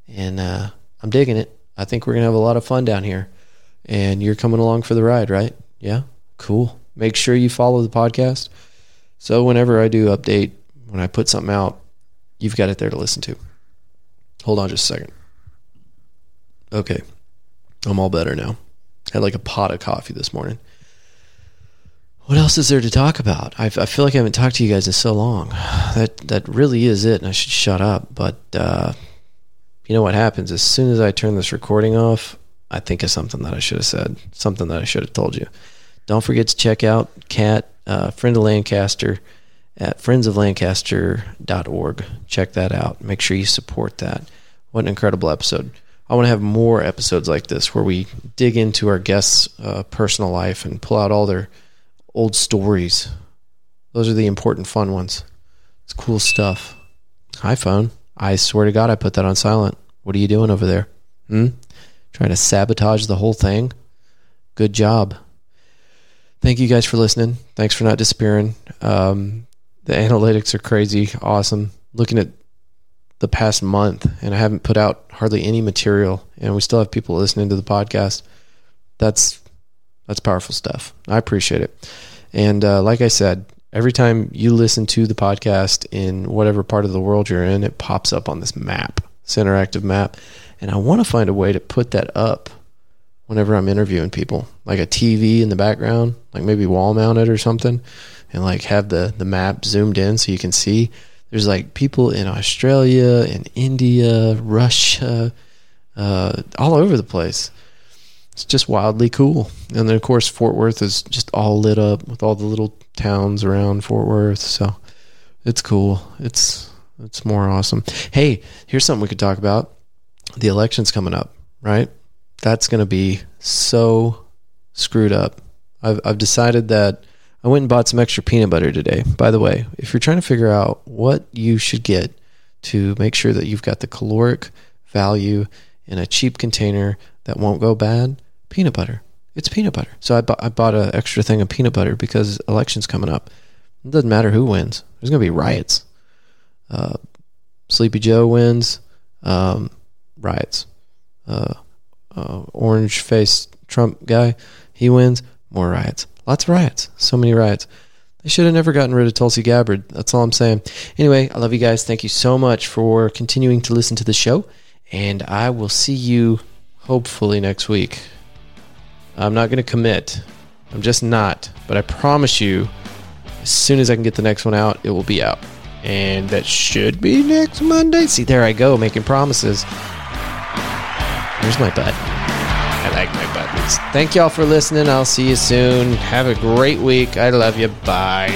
and uh, I'm digging it. I think we're gonna have a lot of fun down here, and you're coming along for the ride, right? Yeah, cool. Make sure you follow the podcast. So whenever I do update, when I put something out, you've got it there to listen to. Hold on just a second. Okay. I'm all better now. Had like a pot of coffee this morning. What else is there to talk about? I, I feel like I haven't talked to you guys in so long. That that really is it, and I should shut up. But uh, you know what happens? As soon as I turn this recording off, I think of something that I should have said, something that I should have told you. Don't forget to check out Kat, uh, friend of Lancaster, at friendsoflancaster.org. Check that out. Make sure you support that. What an incredible episode. I want to have more episodes like this where we dig into our guests' uh, personal life and pull out all their old stories. Those are the important, fun ones. It's cool stuff. Hi, phone. I swear to God, I put that on silent. What are you doing over there? Hmm? Trying to sabotage the whole thing? Good job. Thank you guys for listening. Thanks for not disappearing. Um, the analytics are crazy, awesome. Looking at the past month, and I haven't put out hardly any material, and we still have people listening to the podcast. That's that's powerful stuff. I appreciate it. And uh, like I said, every time you listen to the podcast in whatever part of the world you're in, it pops up on this map, this interactive map. And I want to find a way to put that up whenever I'm interviewing people, like a TV in the background, like maybe wall mounted or something, and like have the the map zoomed in so you can see. There's like people in Australia, in India, Russia, uh, all over the place. It's just wildly cool. And then of course Fort Worth is just all lit up with all the little towns around Fort Worth. So it's cool. It's it's more awesome. Hey, here's something we could talk about. The election's coming up, right? That's going to be so screwed up. I've, I've decided that I went and bought some extra peanut butter today. By the way, if you're trying to figure out what you should get to make sure that you've got the caloric value in a cheap container that won't go bad, peanut butter. It's peanut butter. So I bought, I bought an extra thing of peanut butter because election's coming up. It doesn't matter who wins. There's going to be riots. Uh, Sleepy Joe wins, um, riots. Uh, uh, orange faced Trump guy, he wins, more riots. Lots of riots. So many riots. They should have never gotten rid of Tulsi Gabbard. That's all I'm saying. Anyway, I love you guys. Thank you so much for continuing to listen to the show. And I will see you hopefully next week. I'm not going to commit. I'm just not. But I promise you, as soon as I can get the next one out, it will be out. And that should be next Monday. See, there I go, making promises. Here's my butt. I like my buttons. Thank y'all for listening. I'll see you soon. Have a great week. I love you. Bye.